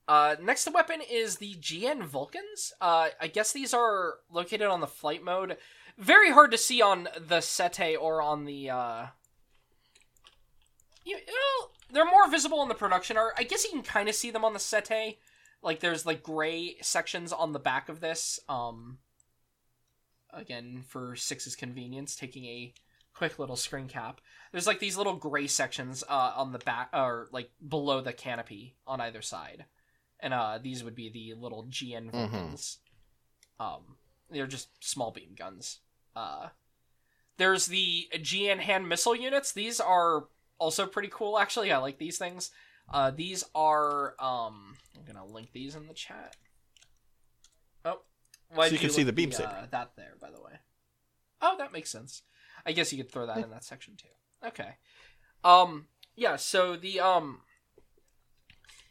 uh, next weapon is the GN Vulcans. Uh, I guess these are located on the flight mode. Very hard to see on the Settei or on the. Uh, you, know, they're more visible in the production art. I guess you can kind of see them on the Settei. Like there's like gray sections on the back of this. Um, again for Six's convenience, taking a quick little screen cap. There's like these little gray sections uh, on the back or like below the canopy on either side, and uh, these would be the little GN Mhm. Um, they're just small beam guns. Uh, there's the GN hand missile units. These are also pretty cool. Actually, I like these things. Uh, these are um, I'm gonna link these in the chat. Oh, So you can see the beam saber. Uh, that there, by the way. Oh, that makes sense. I guess you could throw that in that section too. Okay. Um. Yeah. So the um.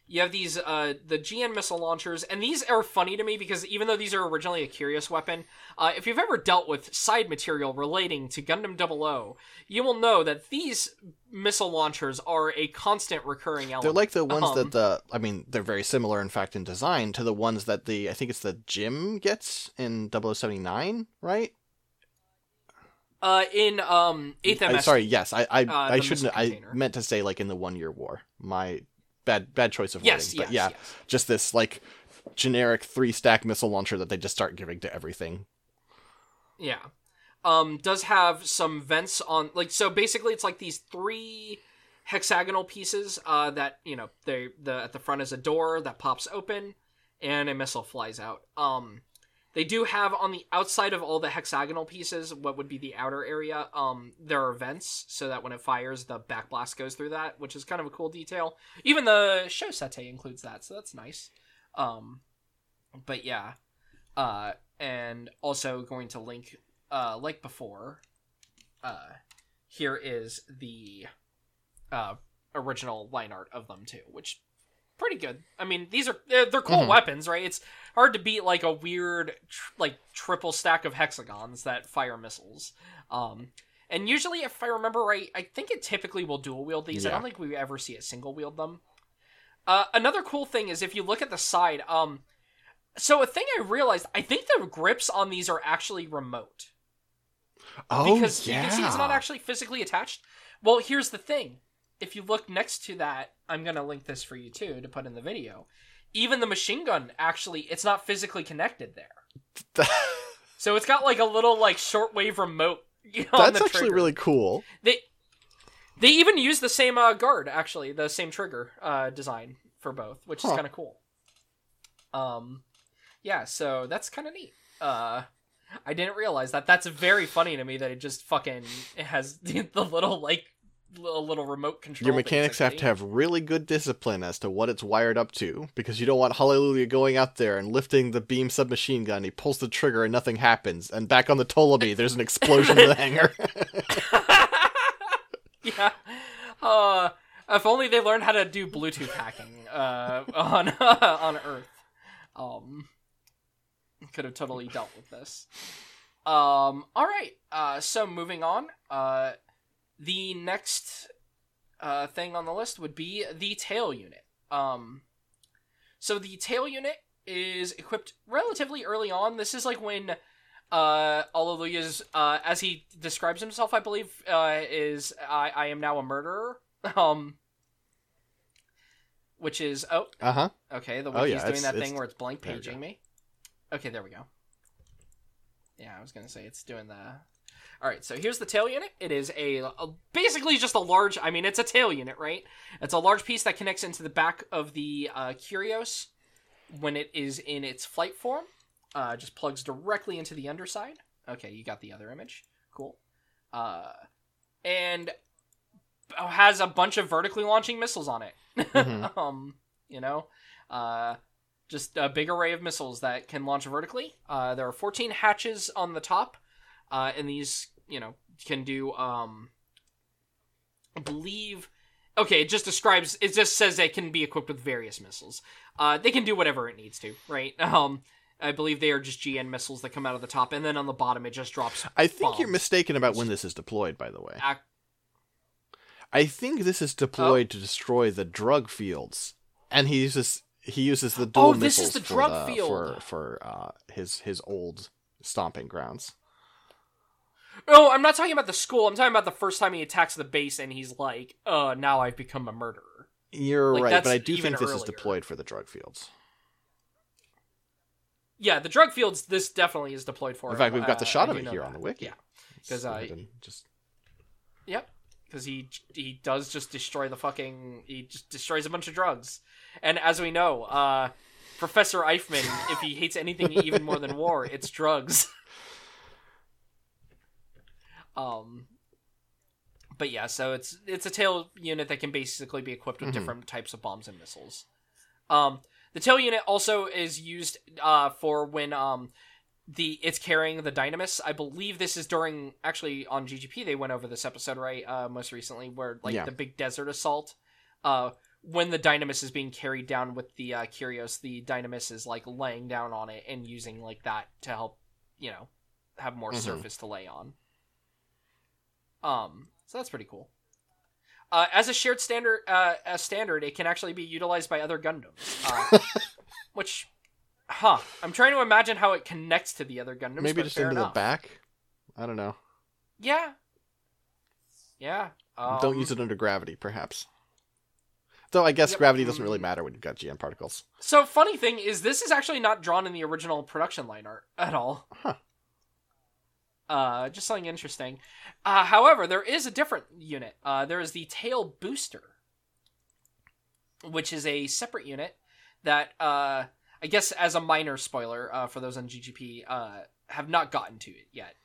You have these uh the GN missile launchers, and these are funny to me because even though these are originally a Kyrios weapon, uh, if you've ever dealt with side material relating to Gundam 00, you will know that these missile launchers are a constant recurring element. They're like the ones Um, that the I mean, they're very similar in fact in design to the ones that the I think it's the GM gets in 0079, right? uh in um eighth I- MS. sorry, yes. I I, Uh, I shouldn't I meant to say like in the 1 year war. My bad bad choice of Yes. wording. Yes. but yeah, yes. just this like generic three stack missile launcher that they just start giving to everything. Yeah. Um does have some vents on like so basically it's like these three hexagonal pieces uh that, you know, they the at the front is a door that pops open and a missile flies out. Um they do have on the outside of all the hexagonal pieces, what would be the outer area, um, there are vents so that when it fires, the backblast goes through that, which is kind of a cool detail. Even the show settei includes that, so that's nice. Um, but yeah, uh, and also going to link, uh, like before, uh, here is the uh, original line art of them too, which pretty good. I mean, these are they're, they're cool Mhm. weapons, right? It's hard to beat like a weird tr- like triple stack of hexagons that fire missiles. Um, and usually, if I remember right, I think it typically will dual wield these. I don't think we ever see it single wield them. Uh, another cool thing is if you look at the side, um, so a thing I realized, I think the grips on these are actually remote Oh because yeah. you can see it's not actually physically attached. Well, here's the thing. If you look next to that, I'm to link this for you too to put in the video. Even the machine gun actually it's not physically connected there. So it's got like a little like shortwave remote you know, That's actually trigger. really cool. They they even use the same uh, guard actually, the same trigger uh, design for both, which is kind of cool. Um, yeah, so that's kind of neat. Uh, I didn't realize that. That's very funny to me that it just fucking it has the little like little, little remote control. Your mechanics have to have really good discipline as to what it's wired up to, because you don't want Hallelujah going out there and lifting the beam submachine gun. He pulls the trigger and nothing happens, and back on the Ptolemy, there's an explosion in the hangar. yeah. Uh, if only they learned how to do Bluetooth hacking uh, on on Earth. Um, could have totally dealt with this. Um, all right. Uh, so moving on. Uh, the next uh, thing on the list would be the tail unit. Um, so the tail unit is equipped relatively early on. This is like when uh Allelujah's uh as he describes himself, I believe, uh is I I am now a murderer. Um which is oh uh huh. okay, the Oh, wiki's yeah, doing it's- that it's- thing where it's blank paging me. Okay, there we go. Yeah, I was gonna say it's doing the all right, so here's the tail unit. It is a, a basically just a large. I mean, it's a tail unit, right? It's a large piece that connects into the back of the uh, Kyrios when it is in its flight form. Uh, just plugs directly into the underside. Okay, you got the other image. Cool. Uh, and has a bunch of vertically launching missiles on it. Mhm. um, you know, uh, just a big array of missiles that can launch vertically. Uh, there are 14 hatches on the top, uh, and these, you know, can do. Um, I believe. Okay, it just describes. It just says it can be equipped with various missiles. Uh, they can do whatever it needs to, right? Um, I believe they are just GN missiles that come out of the top, and then on the bottom it just drops. I think you're mistaken about when this is deployed. By the way, Ac- I think this is Oh. deployed to destroy the drug fields, and he uses he uses the dual Oh, this is missiles the for drug the- field. for for uh, his his old stomping grounds. No, I'm not talking about the school. I'm talking about the first time he attacks the base and he's like, "Uh, now I've become a murderer." You're Like, right, but I do think this is deployed for the drug fields. Yeah, the drug fields. This definitely is deployed for. In fact, we've got the uh, shot I of it here that. on the wiki. Yeah, Let's 'Cause, go uh, just Yep, because he he does just destroy the fucking he just destroys a bunch of drugs, and as we know, uh, Professor Eifman, if he hates anything even more than war, it's drugs. um, but yeah, so it's it's a tail unit that can basically be equipped with Mhm. different types of bombs and missiles. Um, the tail unit also is used uh, for when um, the it's carrying the Dynames. I believe this is during actually on GGP they went over this episode right uh, most recently where like Yeah. the big desert assault. Uh, when the Dynames is being carried down with the uh, Kyrios, the Dynames is like laying down on it and using like that to help you know have more Mhm. surface to lay on. Um, so that's pretty cool. Uh, as a shared standard, uh, a standard, it can actually be utilized by other Gundams. Uh, which, huh? I'm trying to imagine how it connects to the other Gundams. Maybe just into enough. the back. I don't know. Yeah. Yeah. Um, don't use it under gravity, perhaps. Though I guess Yep, gravity doesn't really mm. matter when you've got GN particles. So funny thing is, this is actually not drawn in the original production line art at all. Huh. Uh, just something interesting. Uh, however, there is a different unit. Uh, there is the Tail Booster, which is a separate unit that, uh, I guess, as a minor spoiler uh, for those on GGP, uh, have not gotten to it yet.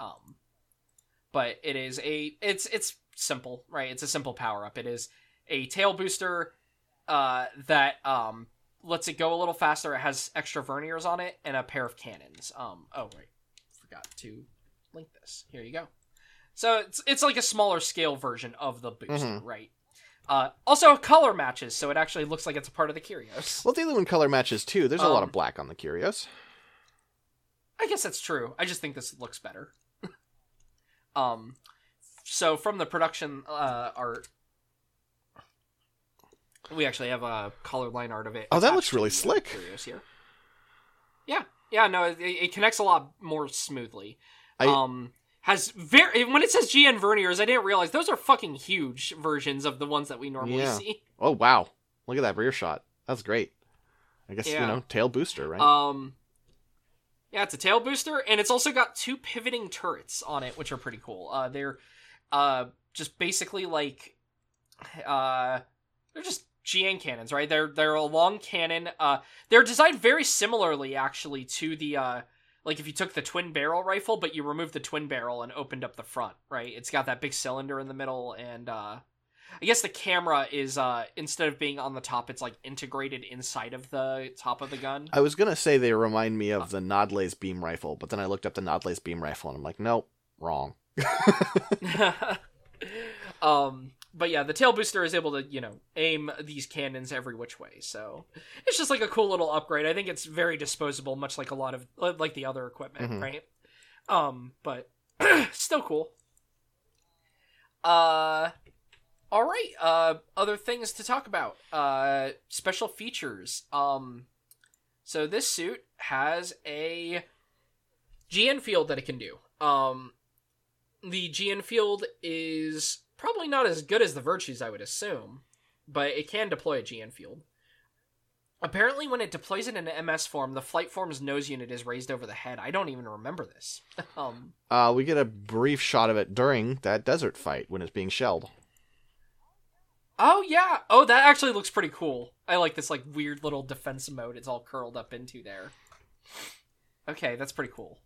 Um, but it is a it's it's simple, right? It's a simple power up. It is a tail booster uh, that um, lets it go a little faster. It has extra verniers on it and a pair of cannons. Um, oh wait, forgot to link this. Here you go. So it's it's like a smaller scale version of the booster, Mhm. right? Uh, also color matches, so it actually looks like it's a part of the Kyrios. Well, dealing with color matches too. There's a lot Um, of black on the Kyrios. I guess that's true. I just think this looks better. um, so from the production uh, art, we actually have a color line art of it. Oh, that looks really slick. Kyrios here. Yeah, yeah, no, it, it connects a lot more smoothly. I- um, has very when it says GN verniers, I didn't realize those are fucking huge versions of the ones that we normally Yeah. see. Oh wow! Look at that rear shot. That's great. I guess you know tail booster, right? Um, yeah, it's a tail booster, and it's also got two pivoting turrets on it, which are pretty cool. Uh, they're uh just basically like uh they're just GN cannons, right? They're they're a long cannon. Uh, they're designed very similarly, actually, to the uh like if you took the twin barrel rifle, but you removed the twin barrel and opened up the front, right? It's got that big cylinder in the middle, and uh. I guess the camera is uh instead of being on the top, it's like integrated inside of the top of the gun. I was gonna say they remind me of the Nadleeh's beam rifle, but then I looked up the Nadleeh's beam rifle and I'm like, nope, wrong. um but yeah the tail booster is able to you know aim these cannons every which way so. It's just like a cool little upgrade. I think it's very disposable much like a lot of like the other equipment Mhm. right? Um but still cool. Uh all right uh other things to talk about. Uh special features. Um so this suit has a gn field that it can do. Um the GN field is probably not as good as the virtues, I would assume, but it can deploy a GN field. Apparently, when it deploys it in an MS form, the flight form's nose unit is raised over the head. I don't even remember this. um, Uh, we get a brief shot of it during that desert fight when it's being shelled. oh yeah, oh that actually looks pretty cool. I like this like weird little defense mode. It's all curled up into there. Okay, that's pretty cool.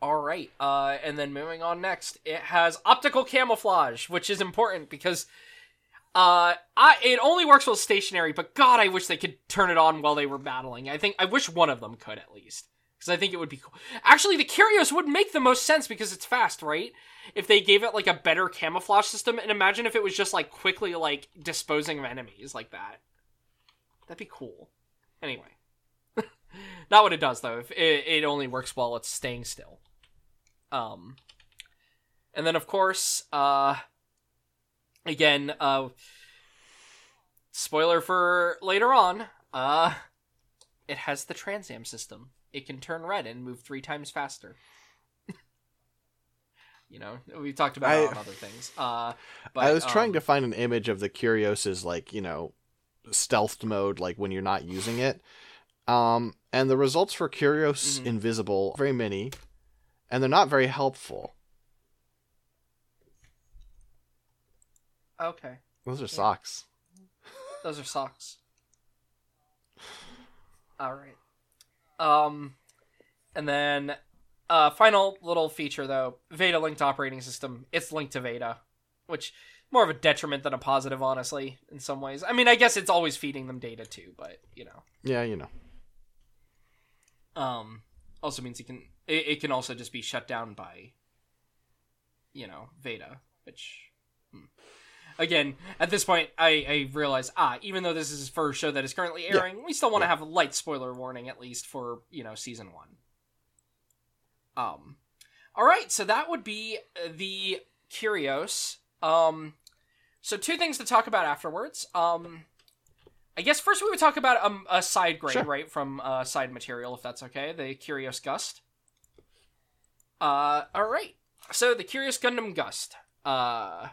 All right, uh, and then moving on next, it has optical camouflage, which is important because uh, I it only works while stationary. But God, I wish they could turn it on while they were battling. I think I wish one of them could at least because I think it would be cool. Actually, the Kyrios would make the most sense because it's fast, right? If they gave it like a better camouflage system, and imagine if it was just like quickly like disposing of enemies like that. That'd be cool. Anyway, not what it does though. If it, it only works while it's staying still. Um, and then of course, uh, again, uh, spoiler for later on. Uh, it has the Transam system. It can turn red and move three times faster. you know, we've talked about I- other things. Uh, but I was trying um, to find an image of the Kyrios's like you know stealth mode, like when you're not using it. Um, and the results for Kyrios Mhm. Invisible, very many, and they're not very helpful. Okay, Those are socks. those are socks. All right. Um, and then uh, final little feature though, Veda linked operating system. It's linked to Veda, which more of a detriment than a positive, honestly, in some ways. I mean, I guess it's always feeding them data too, but you know. Yeah, you know. Um, also means it can it, it can also just be shut down by, you know, Veda, which. hmm. Again, at this point, I, I realize ah, even though this is for a show that is currently Yeah. airing, we still want to Yeah. have a light spoiler warning at least for you know season one. Um, all right, so that would be the Kyrios. Um, so two things to talk about afterwards. Um, I guess first we would talk about um, a side grade, Sure. right, from uh, side material, if that's okay. The Kyrios Gust. Uh, all right. So the Kyrios Gundam Gust. Uh,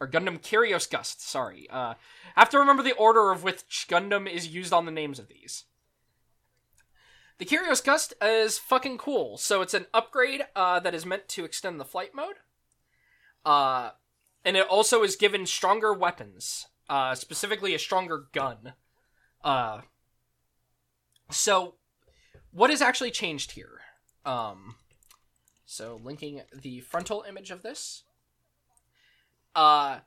or Gundam Kyrios Gust. Sorry. Uh, I have to remember the order of which Gundam is used on the names of these. The Kyrios Gust is fucking cool. So it's an upgrade uh, that is meant to extend the flight mode. Uh, and it also is given stronger weapons, uh, specifically a stronger gun. Uh, so, what has actually changed here? Um, so linking the frontal image of this. Uh,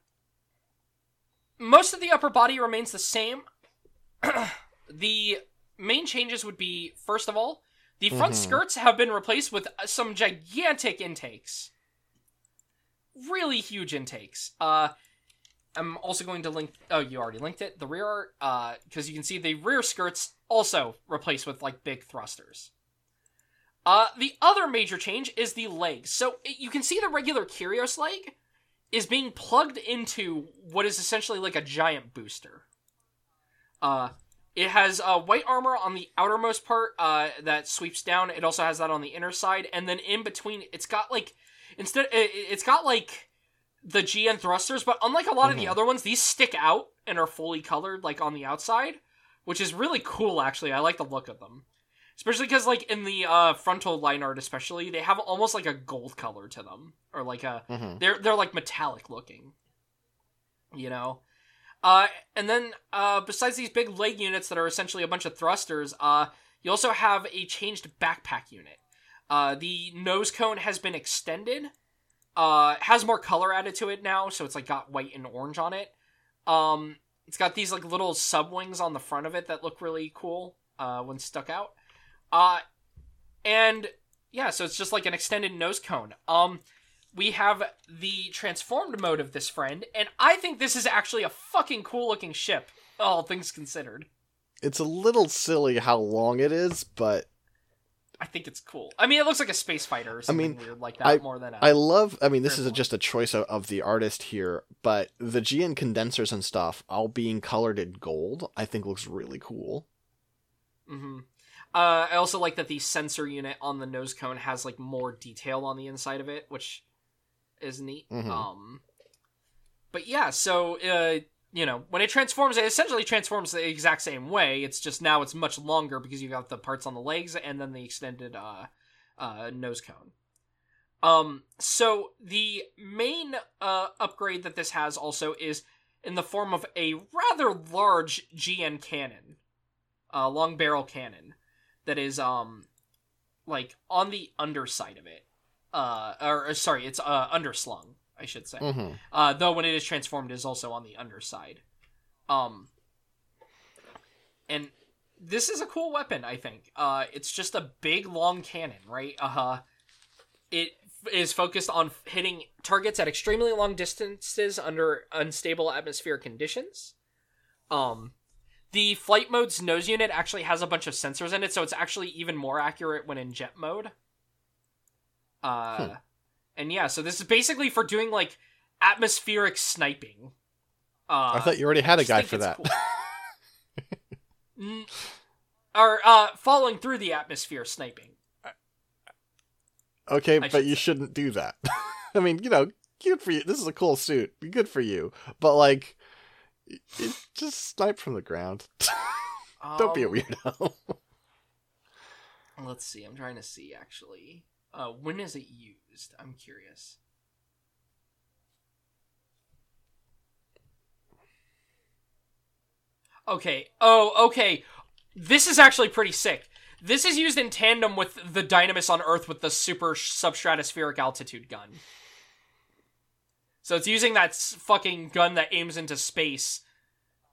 most of the upper body remains the same. the main changes would be first of all, the front Mhm. skirts have been replaced with some gigantic intakes. Really huge intakes. Uh I'm also going to link oh you already linked it. The rear art uh because you can see the rear skirts also replaced with like big thrusters. Uh the other major change is the legs. So it, you can see the regular Kyrios leg is being plugged into what is essentially like a giant booster. Uh, it has uh, white armor on the outermost part uh, that sweeps down. It also has that on the inner side, and then in between, it's got like instead, it, it's got like the GN thrusters, but unlike a lot of the Mhm. other ones, these stick out and are fully colored like on the outside, which is really cool. Actually, I like the look of them, especially because like in the uh, frontal line art, especially they have almost like a gold color to them, or like a hmm they're they're like metallic looking. You know? Uh and then uh besides these big leg units that are essentially a bunch of thrusters, uh you also have a changed backpack unit. Uh the nose cone has been extended. Uh has more color added to it now, so it's like got white and orange on it. Um it's got these like little sub wings on the front of it that look really cool uh when stuck out. Uh and yeah, so it's just like an extended nose cone. Um we have the transformed mode of this friend, and I think this is actually a fucking cool looking ship, all things considered. It's a little silly how long it is, but I think it's cool. I mean, it looks like a space fighter or something mean, weird like that I- more than a. I love. I mean, this is Fair just a choice of, of the artist here, but the GN condensers and stuff, all being colored in gold, I think looks really cool. hmm Uh, I also like that the sensor unit on the nose cone has like more detail on the inside of it, which is neat. Mhm. Um, but yeah, so uh, you know, when it transforms, it essentially transforms the exact same way. It's just now it's much longer because you got the parts on the legs and then the extended uh, uh, nose cone. Um, so the main uh, upgrade that this has also is in the form of a rather large GN cannon, uh, long barrel cannon that is um like on the underside of it. Uh, or, or sorry, it's uh underslung, I should say. hmm Uh, though when it is transformed, it is also on the underside. Um, and this is a cool weapon, I think. Uh, it's just a big long cannon, right? Uh huh. It f- is focused on hitting targets at extremely long distances under unstable atmospheric conditions. Um, the flight mode's nose unit actually has a bunch of sensors in it, so it's actually even more accurate when in jet mode. Uh, Hmm. and yeah, so this is basically for doing like atmospheric sniping. Uh, I thought you already had a guy for that. cool. Or uh, following through the atmosphere sniping. okay, I but you say. shouldn't do that. I mean, you know, good for you. This is a cool suit. Good for you. But like, it, just snipe from the ground. um, Don't be a um, weirdo. let's see. I'm trying to see actually. Uh, when is it used? I'm curious. Okay. Oh, okay. This is actually pretty sick. This is used in tandem with the Dynames on Earth with the super substratospheric altitude gun. So it's using that fucking gun that aims into space,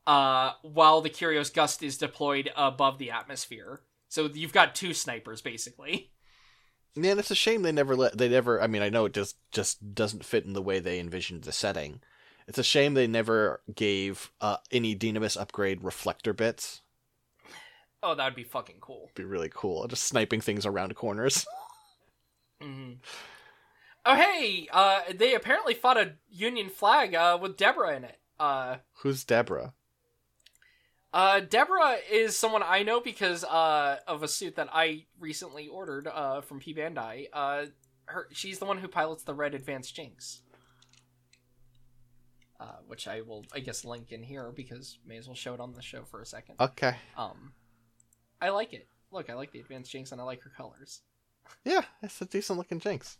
uh, while the Kyrios Gust is deployed above the atmosphere. So you've got two snipers basically. Yeah, and it's a shame they never let they never. I mean, I know it just just doesn't fit in the way they envisioned the setting. It's a shame they never gave uh, any Dynames upgrade reflector bits. Oh, that would be fucking cool. Be really cool. Just sniping things around corners. hmm Oh, hey, uh, they apparently fought a Union flag uh, with Deborah in it. Uh, Who's Deborah? Uh, Deborah is someone I know because uh, of a suit that I recently ordered uh, from P Bandai. Uh, her, she's the one who pilots the Red Advanced GN-X, uh, which I will, I guess, link in here because may as well show it on the show for a second. Okay. Um, I like it. Look, I like the Advanced GN-X and I like her colors. Yeah, it's a decent looking GN-X.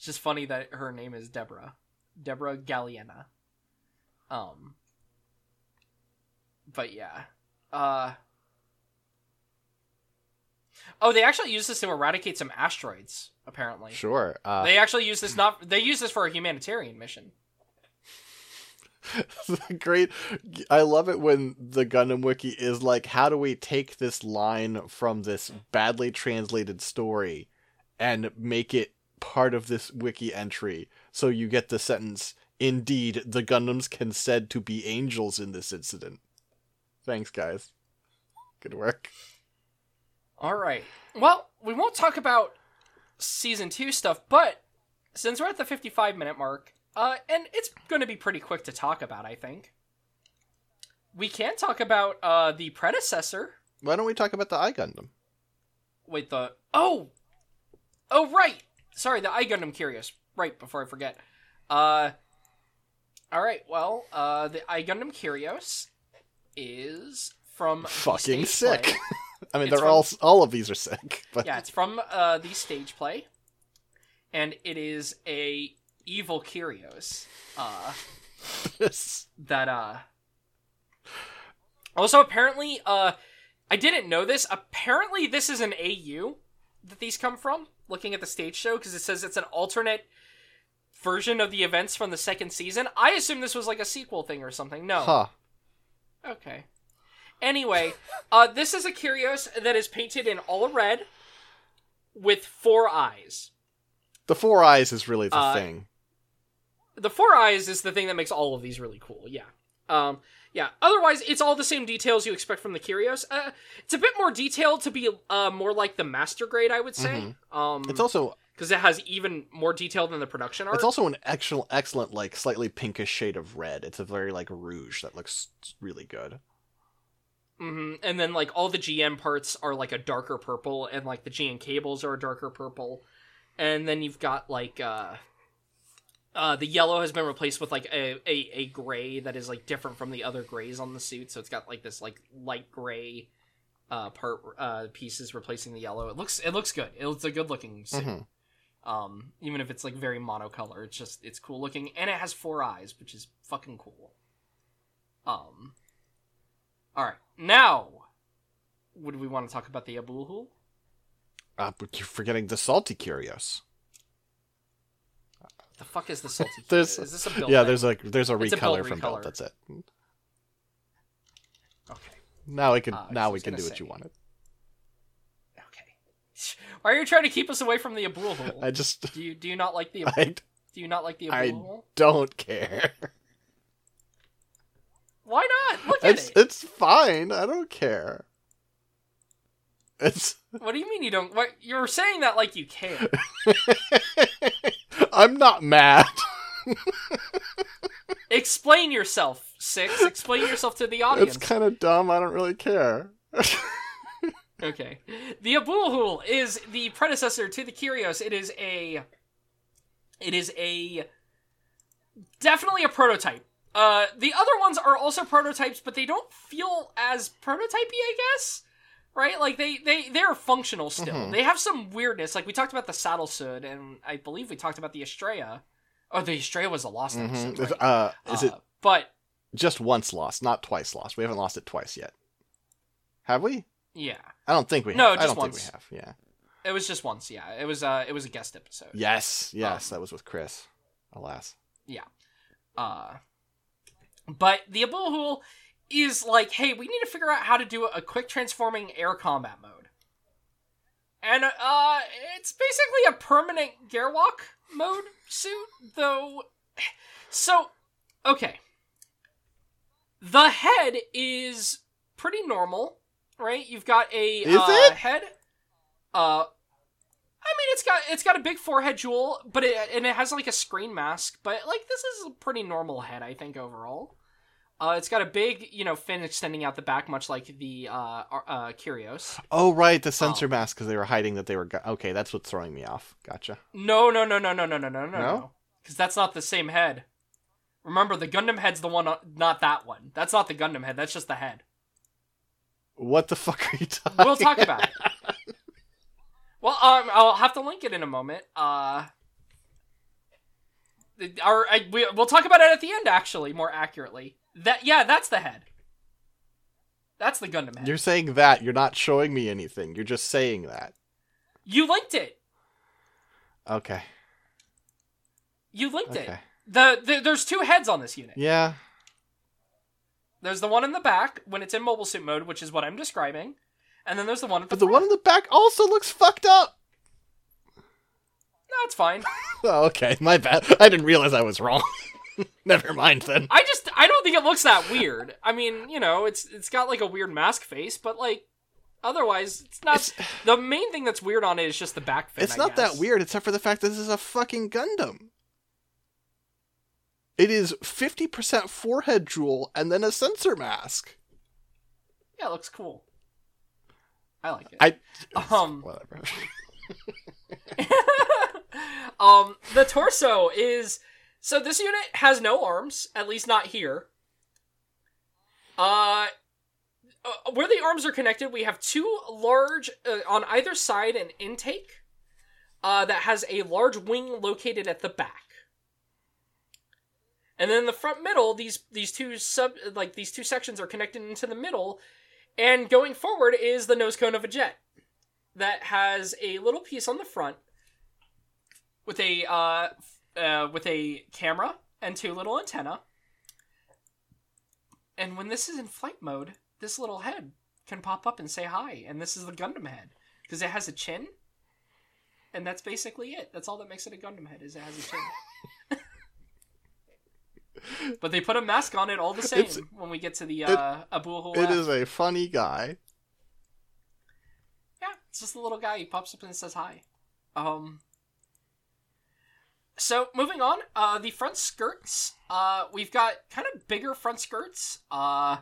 It's just funny that her name is Deborah, Deborah Galliena. Um, but yeah, uh, oh, they actually use this to eradicate some asteroids. Apparently, Sure. Uh, they actually use this not. They use this for a humanitarian mission. great. I love it when the Gundam Wiki is like, how do we take this line from this badly translated story and make it part of this wiki entry? So you get the sentence, indeed, the Gundams can said to be angels in this incident. Thanks, guys. Good work. All right. Well, we won't talk about season two stuff, but since we're at the fifty-five minute mark, uh, and it's going to be pretty quick to talk about, I think. We can talk about uh the predecessor. Why don't we talk about the Eye Gundam? Wait, the oh, oh right. Sorry, the I Gundam Kyrios. Right before I forget. Uh, all right. Well, uh, the I Gundam Kyrios is from Fucking sick. play. I mean, It's they're from- all all of these are sick, but yeah, it's from uh, the stage play, and it is a evil Kyrios. Uh, that uh also apparently uh i didn't know this apparently this is an au that these come from looking at the stage show because it says it's an alternate version of the events from the second season i assume this was like a sequel thing or something no huh. okay anyway uh this is a Kyrios that is painted in all red with four eyes The four eyes is really the Uh, thing. the four eyes is the thing that makes all of these really cool. Yeah. Um. Yeah. Otherwise, it's all the same details you expect from the Kyrios. Uh, it's a bit more detailed to be uh more like the master grade, I would say. Um, It's also because it has even more detail than the production art. It's also an excellent, excellent, like slightly pinkish shade of red. It's a very like rouge that looks really good. hmm And then like all the GN parts are like a darker purple, and like the GN cables are a darker purple, and then you've got like uh. Uh, the yellow has been replaced with like a, a, a gray that is like different from the other grays on the suit. So it's got like this like light gray uh, part uh, pieces replacing the yellow. It looks it looks good. It's a good looking suit. Mhm. Um, even if it's like very monocolor, it's just it's cool looking, and it has four eyes, which is fucking cool. Um. All right, now, would we want to talk about the Abulhul? Uh, but you're forgetting the salty Kyrios. The fuck is the salty? There's is this a build? yeah, there's a there's a It's a recolor build from. Belt. That's it. okay. Now we can Uh, now we can do gonna what you wanted. Okay. Why are you trying to keep us away from the Abulhul? I just Do you do you not like the I do you not like the I- Abulhul? don't care. Why not? Look at It's it. it's fine. I don't care. It's What do you mean you don't? What you're saying that like you care? I'm not mad. Explain yourself, six. Explain yourself to the audience. It's kind of dumb. I don't really care. Okay. The Abulhul is the predecessor to the Kyrios. It is a it is a definitely a prototype. Uh the other ones are also prototypes, but they don't feel as prototypey, I guess. Right? Like they they they're functional still. Mhm. They have some weirdness. Like we talked about the Sadalsuud and I believe we talked about the Astraea. Oh, the Astraea was a lost Mhm. episode. Is- right? uh, is it Uh, But Just once lost, not twice lost. We haven't lost it twice yet. Have we? Yeah, I don't think we have. No, I just don't once. think we have. Yeah. it was just once. Yeah, it was. Uh, it was a guest episode. Yes, yes, Um, that was with Chris. Alas. Yeah. Uh, but the Abulhul is like, hey, we need to figure out how to do a quick transforming air combat mode. And uh, it's basically a permanent Gerwalk mode suit, though. So, okay. The head is pretty normal, right? You've got a Is uh, it? head. Uh, I mean, it's got it's got a big forehead jewel, but it and it has like a screen mask. But like, this is a pretty normal head, I think overall. Uh, it's got a big, you know, fin extending out the back, much like the uh, uh, Kyrios. Oh right, the sensor Oh. mask because they were hiding that they were. Go- okay, that's what's throwing me off. Gotcha. No, no, no, no, no, no, no, no, no, No? no. Because that's not the same head. Remember, the Gundam head's the one, uh, not that one. That's not the Gundam head. That's just the head. What the fuck are you talking? We'll talk about it. Well, um, I'll have to link it in a moment. Uh, our, I, we, we'll talk about it at the end. Actually, more accurately, that yeah, that's the head. That's the Gundam head. You're saying that. You're not showing me anything. You're just saying that. you linked it. Okay. You linked Okay. it. The, the there's two heads on this unit. Yeah. There's the one in the back when it's in mobile suit mode, which is what I'm describing, and then there's the one at the But the front. one in the back also looks fucked up. No, it's fine. Oh, okay. My bad. I didn't realize I was wrong. Never mind then. I just I don't think it looks that weird. I mean, you know, it's it's got like a weird mask face, but like otherwise, it's not. It's, the main thing that's weird on it is just the back fin. it's I not guess. that weird, except for the fact that this is a fucking Gundam. It is 50% forehead jewel and then a sensor mask. Yeah, it looks cool. I like it. I. Um. Whatever. um, the torso is so this unit has no arms, at least not here. Uh, uh, where the arms are connected, we have two large uh, on either side an intake. Uh, that has a large wing located at the back. And then the front middle, these these two sub like these two sections are connected into the middle, and going forward is the nose cone of a jet that has a little piece on the front with a uh, with a camera and two little antenna. And when this is in flight mode, this little head can pop up and say hi, and this is the Gundam head because it has a chin, and that's basically it. That's all that makes it a Gundam head is it has a chin. but they put a mask on it all the same It's- when we get to the uh, Abu it is a funny guy. Yeah, it's just a little guy. He pops up and says hi. Um. So moving on, uh, the front skirts. Uh, we've got kind of bigger front skirts. Uh,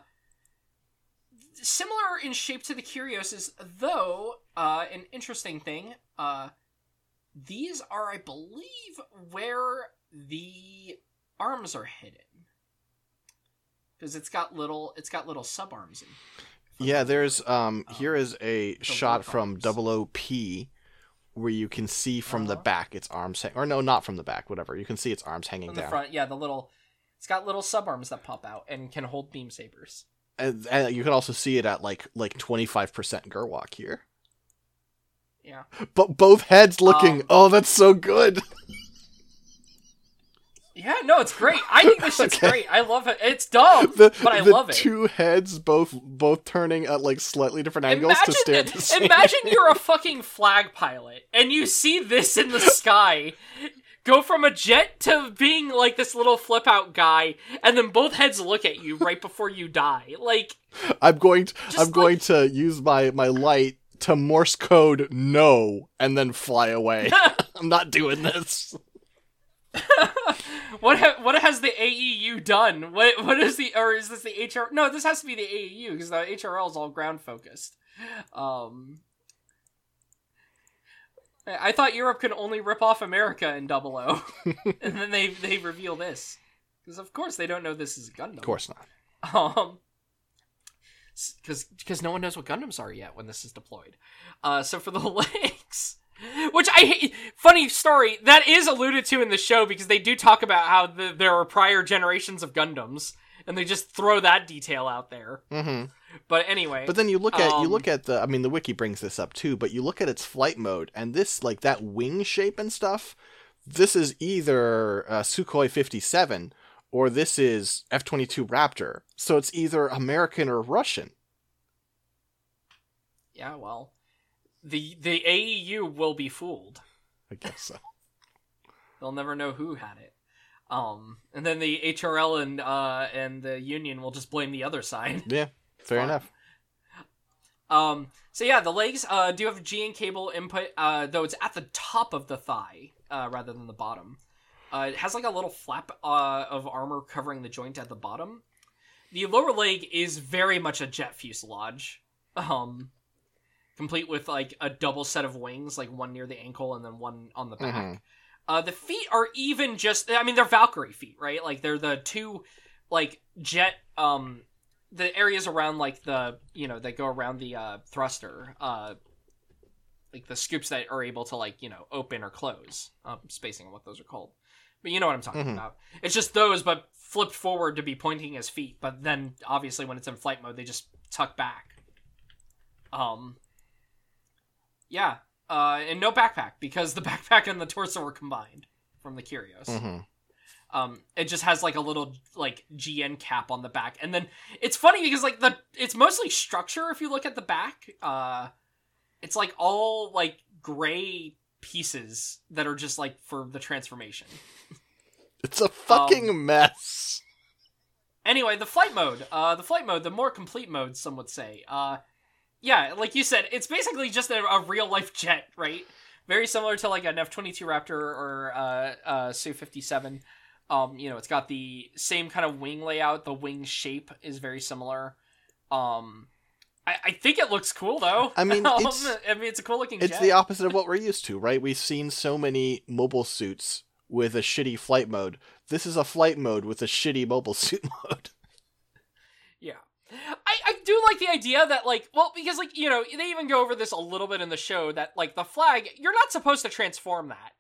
similar in shape to the Kyrioses, though. Uh, an interesting thing. Uh, these are, I believe, where the arms are hidden. Because it's got little, it's got little sub arms in. Yeah, there's um Um, here is a shot from. Double OP where you can see from the Uh-huh. back its arms hang- or no, not from the back, whatever. You can see its arms hanging From the down. front, yeah, the little, it's got little sub arms that pop out and can hold beam sabers. And, and you can also see it at like like 25% Gerwalk here. Yeah. But both heads looking, Um, oh, that's so good. Yeah, no, it's great. I think this shit's Okay. great. I love it. It's dumb, the, but I love it. two heads both both turning at like slightly different angles to stare at the imagine you're a fucking flag pilot and you see this in the sky. Go from a jet to being like this little flip out guy, and then both heads look at you right before you die. Like, I'm going to I'm like- going to use my my light to Morse code no and then fly away. I'm not doing this. what ha- what has the AEU done? What what is the or is this the HR? No, this has to be the AEU because the HRL is all ground focused. Um, I thought Europe could only rip off America in Double O, and then they they reveal this because of course they don't know this is a Gundam. Of course not. Um, because because no one knows what Gundams are yet when this is deployed. Uh, so for the legs, which I hate. Funny story that is alluded to in the show because they do talk about how the, there are prior generations of Gundams. and they just throw that detail out there. hmm But anyway, But then you look at you Um, look at the I mean the wiki brings this up too, but you look at its flight mode and this like that wing shape and stuff. This is either uh, Sukhoi 57 or this is F22 Raptor. So it's either American or Russian. yeah, well, the the AEU will be fooled. I guess so. They'll never know who had it. Um, and then the HRL and uh and the Union will just blame the other side. Yeah, fair enough. Um, so yeah, the legs uh, do have GN cable input, uh, though it's at the top of the thigh uh, rather than the bottom. Uh, it has like a little flap uh, of armor covering the joint at the bottom. The lower leg is very much a jet fuselage, um, complete with like a double set of wings, like one near the ankle and then one on the back. Mhm. Uh, the feet are even just, I mean, they're Valkyrie feet, right? Like they're the two, like jet, um, the areas around like the you know that go around the uh thruster uh like the scoops that are able to like you know open or close um spacing on what those are called but you know what i'm talking Mhm. about it's just those but flipped forward to be pointing as feet but then obviously when it's in flight mode they just tuck back um yeah uh and no backpack because the backpack and the torso were combined from the Kyrios hmm um it just has like a little like gn cap on the back and then it's funny because like the it's mostly structure if you look at the back uh it's like all like gray pieces that are just like for the transformation. It's a fucking Um, mess. anyway the flight mode uh the flight mode the more complete mode some would say uh yeah like you said it's basically just a, a real life jet right very similar to like an f-22 raptor or uh uh su-57 um you know it's got the same kind of wing layout the wing shape is very similar um i, I think it looks cool though I mean, Um, it's- i mean it's a cool looking It's jet the opposite of what we're used to, right? We've seen so many mobile suits with a shitty flight mode. This is a flight mode with a shitty mobile suit mode. I, I do like the idea that, like, well, because, like, you know, they even go over this a little bit in the show that, like, the flag, you're not supposed to transform that.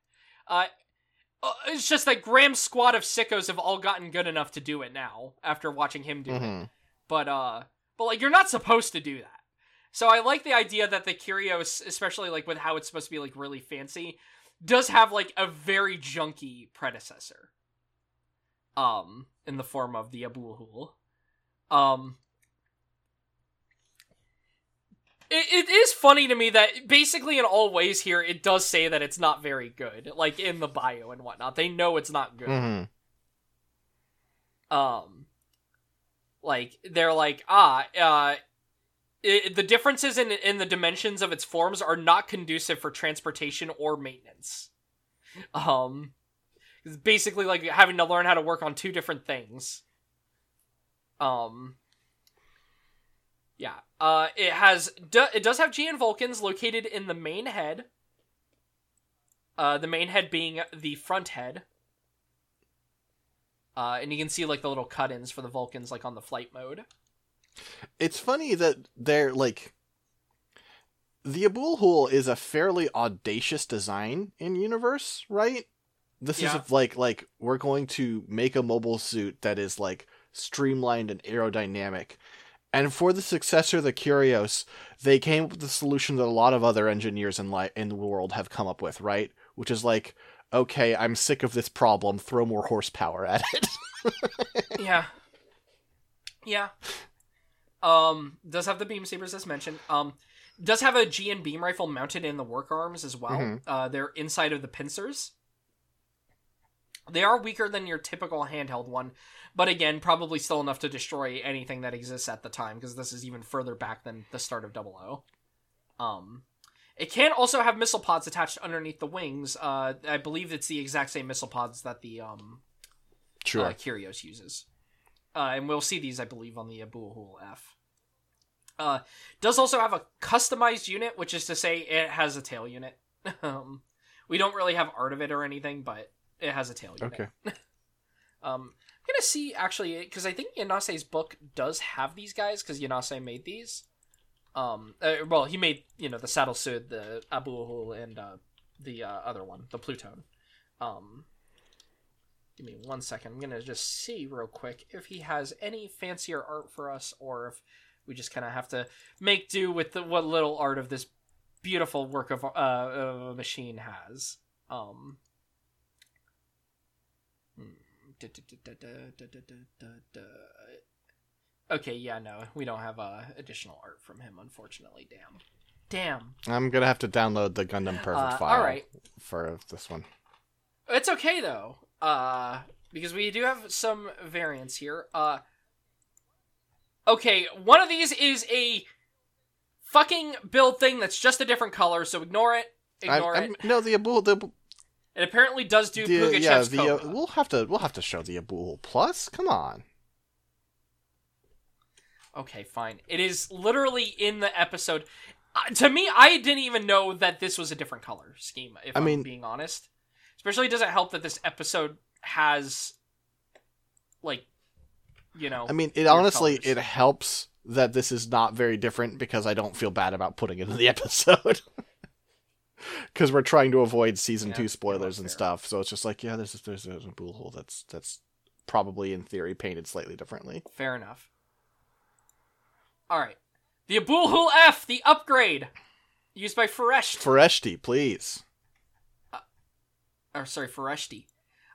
Uh, uh, it's just that Graham's squad of sickos have all gotten good enough to do it now after watching him do it. Mhm. But, uh, but, like, you're not supposed to do that. So I like the idea that the Kyrios, especially, like, with how it's supposed to be, like, really fancy, does have, like, a very junky predecessor. Um, in the form of the Abulhul. Um, it, it is funny to me that basically in all ways here it does say that it's not very good like in the bio and whatnot. They know it's not good. Mhm. um like they're like ah uh it, the differences in in the dimensions of its forms are not conducive for transportation or maintenance. Um it's basically like having to learn how to work on two different things. Um yeah uh it has do, it does have gn vulcans located in the main head uh the main head being the front head uh, and you can see like the little cut-ins for the Vulcans, like on the flight mode. It's funny that they're like the Abulhul is a fairly audacious design in universe, right? This Yeah. is like like we're going to make a mobile suit that is like streamlined and aerodynamic. And for the successor, the Kyrios, they came up with the solution that a lot of other engineers in li- in the world have come up with, right? Which is like, okay, I'm sick of this problem. Throw more horsepower at it. yeah, yeah. Um, does have the beam sabers as mentioned. Um, does have a GN beam rifle mounted in the work arms as well. Mhm. Uh, they're inside of the pincers. They are weaker than your typical handheld one, but again, probably still enough to destroy anything that exists at the time because this is even further back than the start of Double O. Um, it can also have missile pods attached underneath the wings. Uh, I believe it's the exact same missile pods that the um sure. uh, Kyrios uses. Uh, and we'll see these, I believe, on the Abulhul F. Uh, does also have a customized unit, which is to say it has a tail unit. um, we don't really have art of it or anything, but it has a tail unit. okay. Um, gonna see actually because I think Yanase's book does have these guys because Yanase made these. Um, uh, well, he made you know the Sadalsuud, the Abulhul, and uh, the uh, other one, the Pluton. Um, Give me one second. I'm gonna just see real quick if he has any fancier art for us, or if we just kind of have to make do with the, what little art of this beautiful work of uh, uh machine has. Um. Okay, yeah, no, we don't have uh, additional art from him, unfortunately. Damn. Damn. I'm gonna have to download the Gundam Perfect Uh, file alright. for this one. It's okay though, uh, because we do have some variants here. Uh, okay, one of these is a fucking build thing that's just a different color, so ignore it. Ignore I, it. I'm- no, the Abul, the, It apparently does do the Pugachev's yeah, the uh, we'll have to we'll have to show the Abul Plus. Come on. Okay, fine. It is literally in the episode. Uh, to me, I didn't even know that this was a different color scheme. If I am mean- being honest, especially does it help that this episode has, like, you know, I mean, it honestly colors. it helps that this is not very different because I don't feel bad about putting it in the episode. Because we're trying to avoid season Yeah, two spoilers and stuff, so it's just like, yeah, there's there's a Abulhul that's that's probably in theory painted slightly differently. Fair enough. All right. The Abulhul F, the upgrade, used by Fereshti. Fereshti, please. or sorry, Fereshti.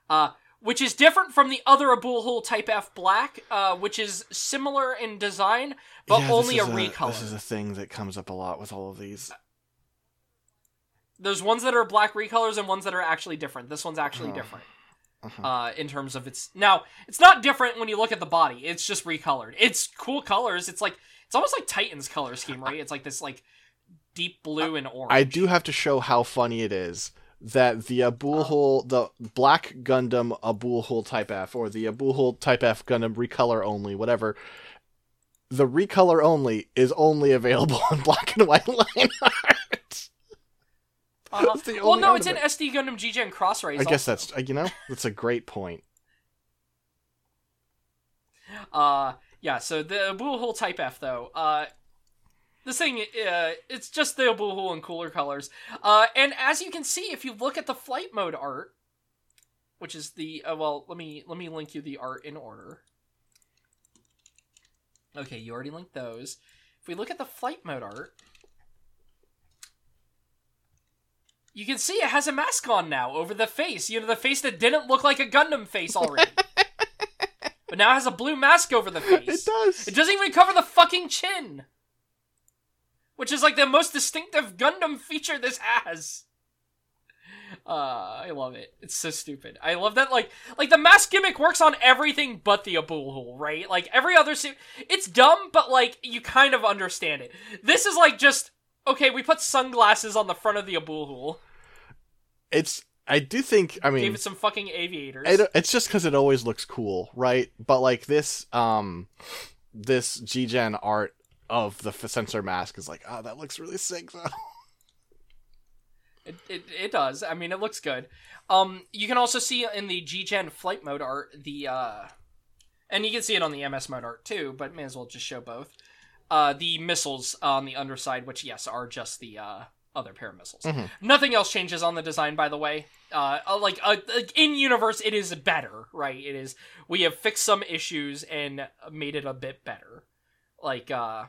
Uh, which is different from the other Abulhul Type F Black, uh, which is similar in design, but Yeah, only a is recolor. This is a thing that comes up a lot with all of these. There's ones that are black recolors and ones that are actually different. This one's actually Oh. different. Uh-huh. Uh, in terms of its now, it's not different when you look at the body. It's just recolored. It's cool colors. It's like it's almost like Titan's color scheme, right? It's like this like deep blue and orange. I do have to show how funny it is that the Abulhul, the Black Gundam Abulhul Type F, or the Abulhul Type F Gundam Recolor Only, whatever. The Recolor Only is only available in black and white line art. Uh-huh. Well, no, it's in it. SD Gundam G Gen Cross Rays. I guess also. that's you know that's a great point. Uh, yeah. So the Abulhul Type F, though, uh, this thing, uh, it's just the Abulhul in cooler colors. Uh, and as you can see, if you look at the flight mode art, which is the uh, well, let me let me link you the art in order. Okay, you already linked those. If we look at the flight mode art, you can see it has a mask on now over the face. You know, the face that didn't look like a Gundam face already. but now it has a blue mask over the face. It does. It doesn't even cover the fucking chin. Which is like the most distinctive Gundam feature this has. Uh, I love it. It's so stupid. I love that like like the mask gimmick works on everything but the Abulhul, right? Like every other suit it's dumb, but like you kind of understand it. This is like just okay, we put sunglasses on the front of the Abulhul. It's. I do think. I mean, Gave it some fucking aviators. I don't- it's just because it always looks cool, right? But like this, um, this G-Gen art of the f- sensor mask is like, oh, that looks really sick though. It, it, it does. I mean, it looks good. Um, you can also see in the G-Gen flight mode art the uh, and you can see it on the MS mode art too. But may as well just show both. Uh, the missiles on the underside, which yes are just the uh other pair of missiles. Mhm. Nothing else changes on the design, by the way. Uh, uh, like uh, like in universe, it is better, right? It is. We have fixed some issues and made it a bit better. Like uh,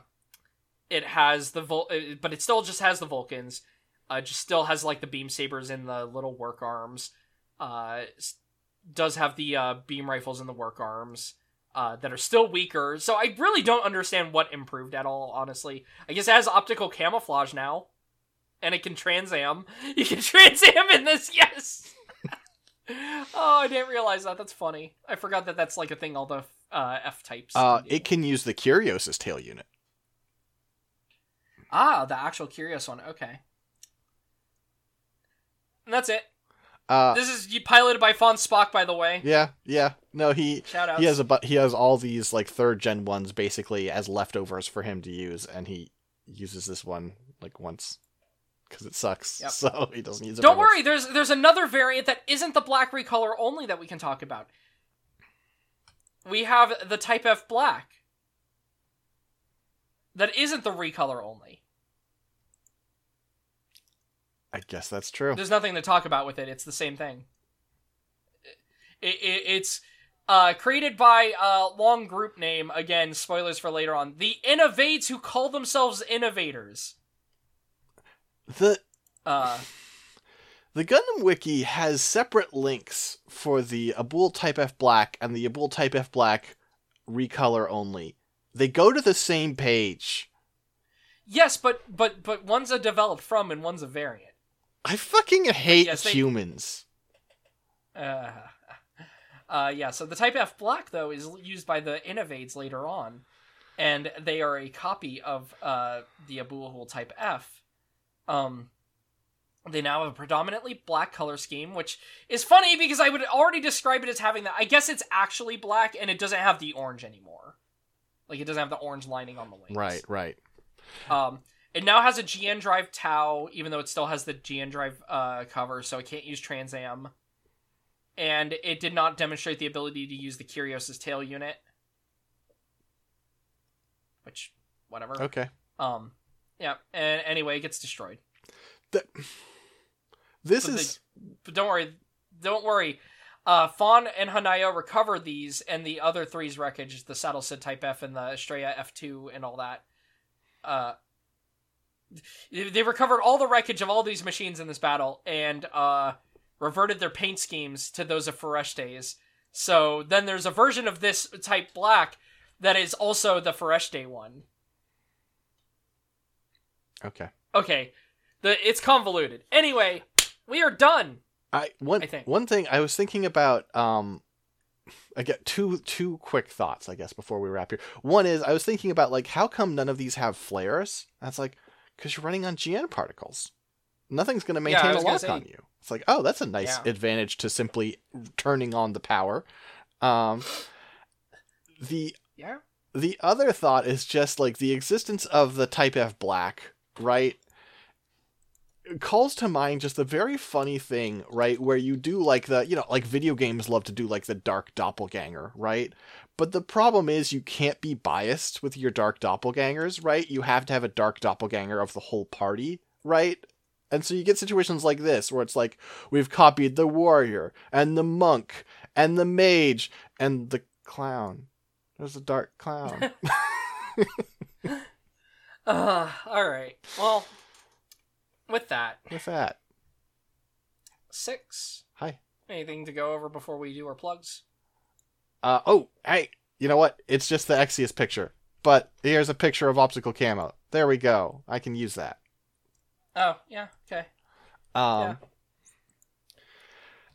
it has the Vul- but it still just has the Vulcans. Uh, just still has like the beam sabers and the little work arms. Uh, does have the uh, beam rifles and the work arms. Uh, that are still weaker, so I really don't understand what improved at all. Honestly, I guess it has optical camouflage now, and it can transam. You can transam in this, yes. oh, I didn't realize that. That's funny. I forgot that that's like a thing all the uh, F types. Uh, can it can use the Kyrios's tail unit. ah, the actual Kyrios one. Okay, and that's it. Uh, This is piloted by Fon Spaak, by the way. yeah, yeah. No, he he has a bu- he has all these like third gen ones basically as leftovers for him to use, and he uses this one like once because it sucks. Yep. So he doesn't use it. Don't very much. worry, there's there's another variant that isn't the black recolor only that we can talk about. We have the Type F black. That isn't the recolor only. I guess that's true. There's nothing to talk about with it. It's the same thing. It, it, it's uh, created by uh, long group name. Again, spoilers for later on. The Innovades who call themselves Innovators. The Uh, the Gundam Wiki has separate links for the Abul Type F Black and the Abul Type F Black recolor only. They go to the same page. yes, but but but one's a developed from and one's a variant. I fucking hate Yes, they- humans. Uh, uh, yeah. So the Type F block, though is used by the Innovades later on, and they are a copy of uh, the Abul Type F. Um, they now have a predominantly black color scheme, which is funny because I would already describe it as having that. I guess it's actually black, and it doesn't have the orange anymore. Like it doesn't have the orange lining on the wings. Right, right. Um, it now has a GN Drive Tau, even though it still has the GN Drive uh, cover, so it can't use Trans Am. And it did not demonstrate the ability to use the Kyrios's tail unit. Which, whatever. Okay. Um, yeah. And anyway, it gets destroyed. The, this they- is But don't worry, don't worry. Uh, Fawn and Hanaya recover these, and the other three's wreckage, the Sadalsuud Type F and the Estrella F2 and all that. Uh, they recovered all the wreckage of all these machines in this battle, and uh, reverted their paint schemes to those of Foreshta's. So then there's a version of this type black that is also the Foreshte one. okay. Okay, the it's convoluted. Anyway, we are done. I one I think. one thing I was thinking about. Um, I get two two quick thoughts, I guess, before we wrap here. One is I was thinking about like how come none of these have flares? That's like because you're running on GN particles. Nothing's going to maintain was a lock say- on you. It's like oh, that's a nice Yeah. advantage to simply turning on the power. Um, the Yeah. the other thought is just like the existence of the Type F Black, right? Calls to mind just a very funny thing, right? Where you do like the, you know, like video games love to do like the dark doppelganger, right? But the problem is you can't be biased with your dark doppelgangers, right? You have to have a dark doppelganger of the whole party, right? And so you get situations like this where it's like we've copied the warrior and the monk and the mage and the clown. There's a dark clown. Uh, all right. Well, with that, with that, six. hi. Anything to go over before we do our plugs? Uh, oh, hey, you know what? It's just the Exeus picture. But here's a picture of optical camo. There we go. I can use that. Oh, yeah. Okay. Um, Yeah.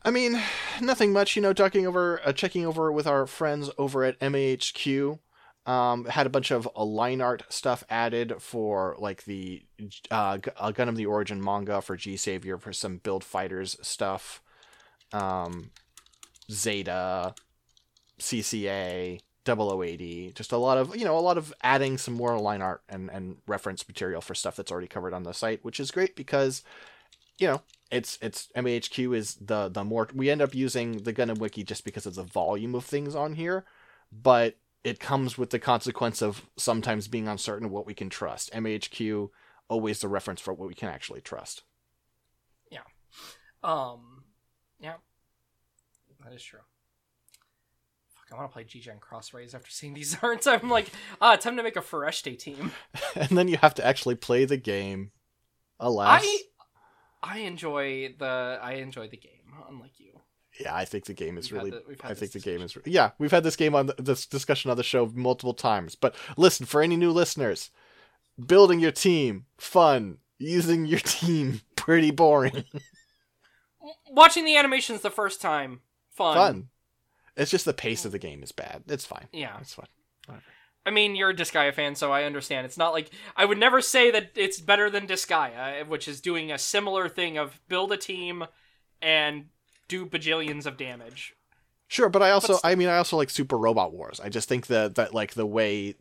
I mean, nothing much. You know, talking over, uh, checking over with our friends over at MAHQ. Um, had a bunch of uh, line art stuff added for like the uh, Gu- uh, Gundam the Origin manga for G Savior for some build fighters stuff. Um, Zeta, CCA, 0080, just a lot of you know a lot of adding some more line art and and reference material for stuff that's already covered on the site, which is great because you know it's it's MAHQ is the the more we end up using the Gundam wiki just because of the volume of things on here, but it comes with the consequence of sometimes being uncertain what we can trust. MAHQ always the reference for what we can actually trust. Yeah um, yeah, that is true. I want to play G-Gen Cross Rays after seeing these arts. I'm like, ah, time to make a Foreshte team. and then you have to actually play the game. Alas, I, I enjoy the, I enjoy the game. Unlike you, yeah, I think the game is We've really. the- I think the game is. Yeah, we've had this game on the, this discussion on the show multiple times. But listen, for any new listeners, building your team fun, using your team pretty boring. watching the animations the first time, fun. fun. It's just the pace of the game is bad. It's fine. Yeah. It's fine. I mean, you're a Disgaea fan, so I understand. It's not like I would never say that it's better than Disgaea, eh, which is doing a similar thing of build a team and do bajillions of damage. Sure, but I also, But I mean, I also like Super Robot Wars. I just think that that like the way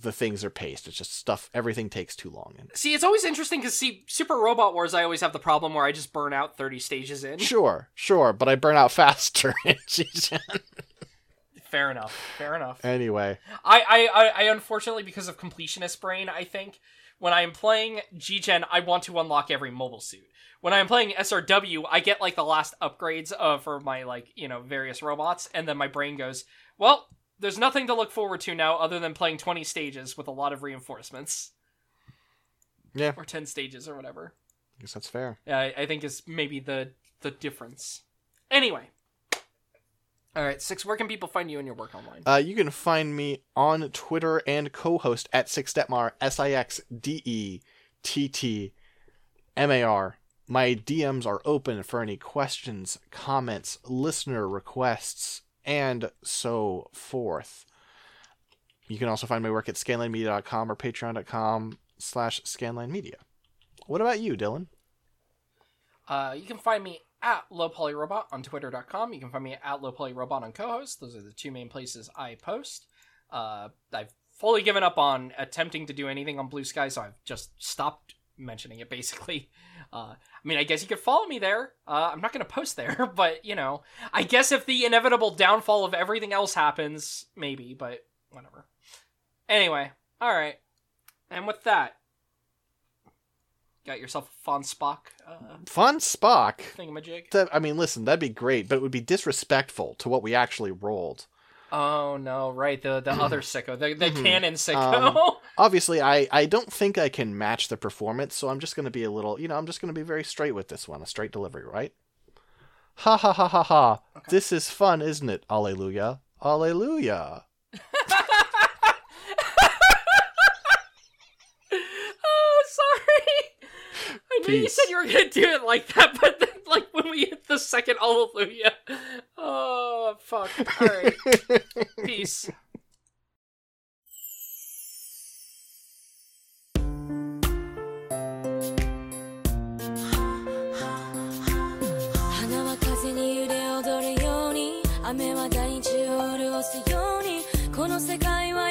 the things are paced, it's just stuff. Everything takes too long. And See, it's always interesting because see, Super Robot Wars, I always have the problem where I just burn out thirty stages in. sure, sure, but I burn out faster. in. Fair enough. Fair enough. anyway, I, I, I, I unfortunately because of completionist brain, I think When I am playing G-Gen, I want to unlock every mobile suit. When I am playing SRW, I get like the last upgrades uh, for my like you know various robots, and then my brain goes, well, there's nothing to look forward to now other than playing 20 stages with a lot of reinforcements Yeah, or 10 stages or whatever. I guess that's fair. Yeah, I, I think is maybe the the difference. Anyway. All right, six. Where can people find you and your work online? Uh, you can find me on Twitter and co-host at Six Dettmar S I X D E T T M A R. My DMs are open for any questions, comments, listener requests, and so forth. You can also find my work at scanlinemedia.com or patreon.com slash scanlinemedia. What about you, Dylan? Uh, you can find me at lowpolyrobot on twitter.com. You can find me at lowpolyrobot on co-host. Those are the two main places I post. Uh, I've fully given up on attempting to do anything on Blue Sky, so I've just stopped mentioning it basically. Uh, I mean, I guess you could follow me there. Uh, I'm not going to post there, but you know, I guess if the inevitable downfall of everything else happens, maybe, but whatever. Anyway, all right. And with that, got yourself a fun Spock uh, Fun Spock. thingamajig. I mean, listen, that'd be great, but it would be disrespectful to what we actually rolled. Oh no, right the the other sicko, the the Mhm. canon sicko. Um, Obviously, I, I don't think I can match the performance, so I'm just going to be a little, you know, I'm just going to be very straight with this one, a straight delivery, right? Ha ha ha ha ha. Okay. This is fun, isn't it? Alleluia. Alleluia. oh, sorry. I knew you said you were gonna do it like that, but then, like when we hit the second hallelujah. Oh fuck. All right. Peace. 花は風に揺れ踊るように雨は大地を潤すようにこの世界は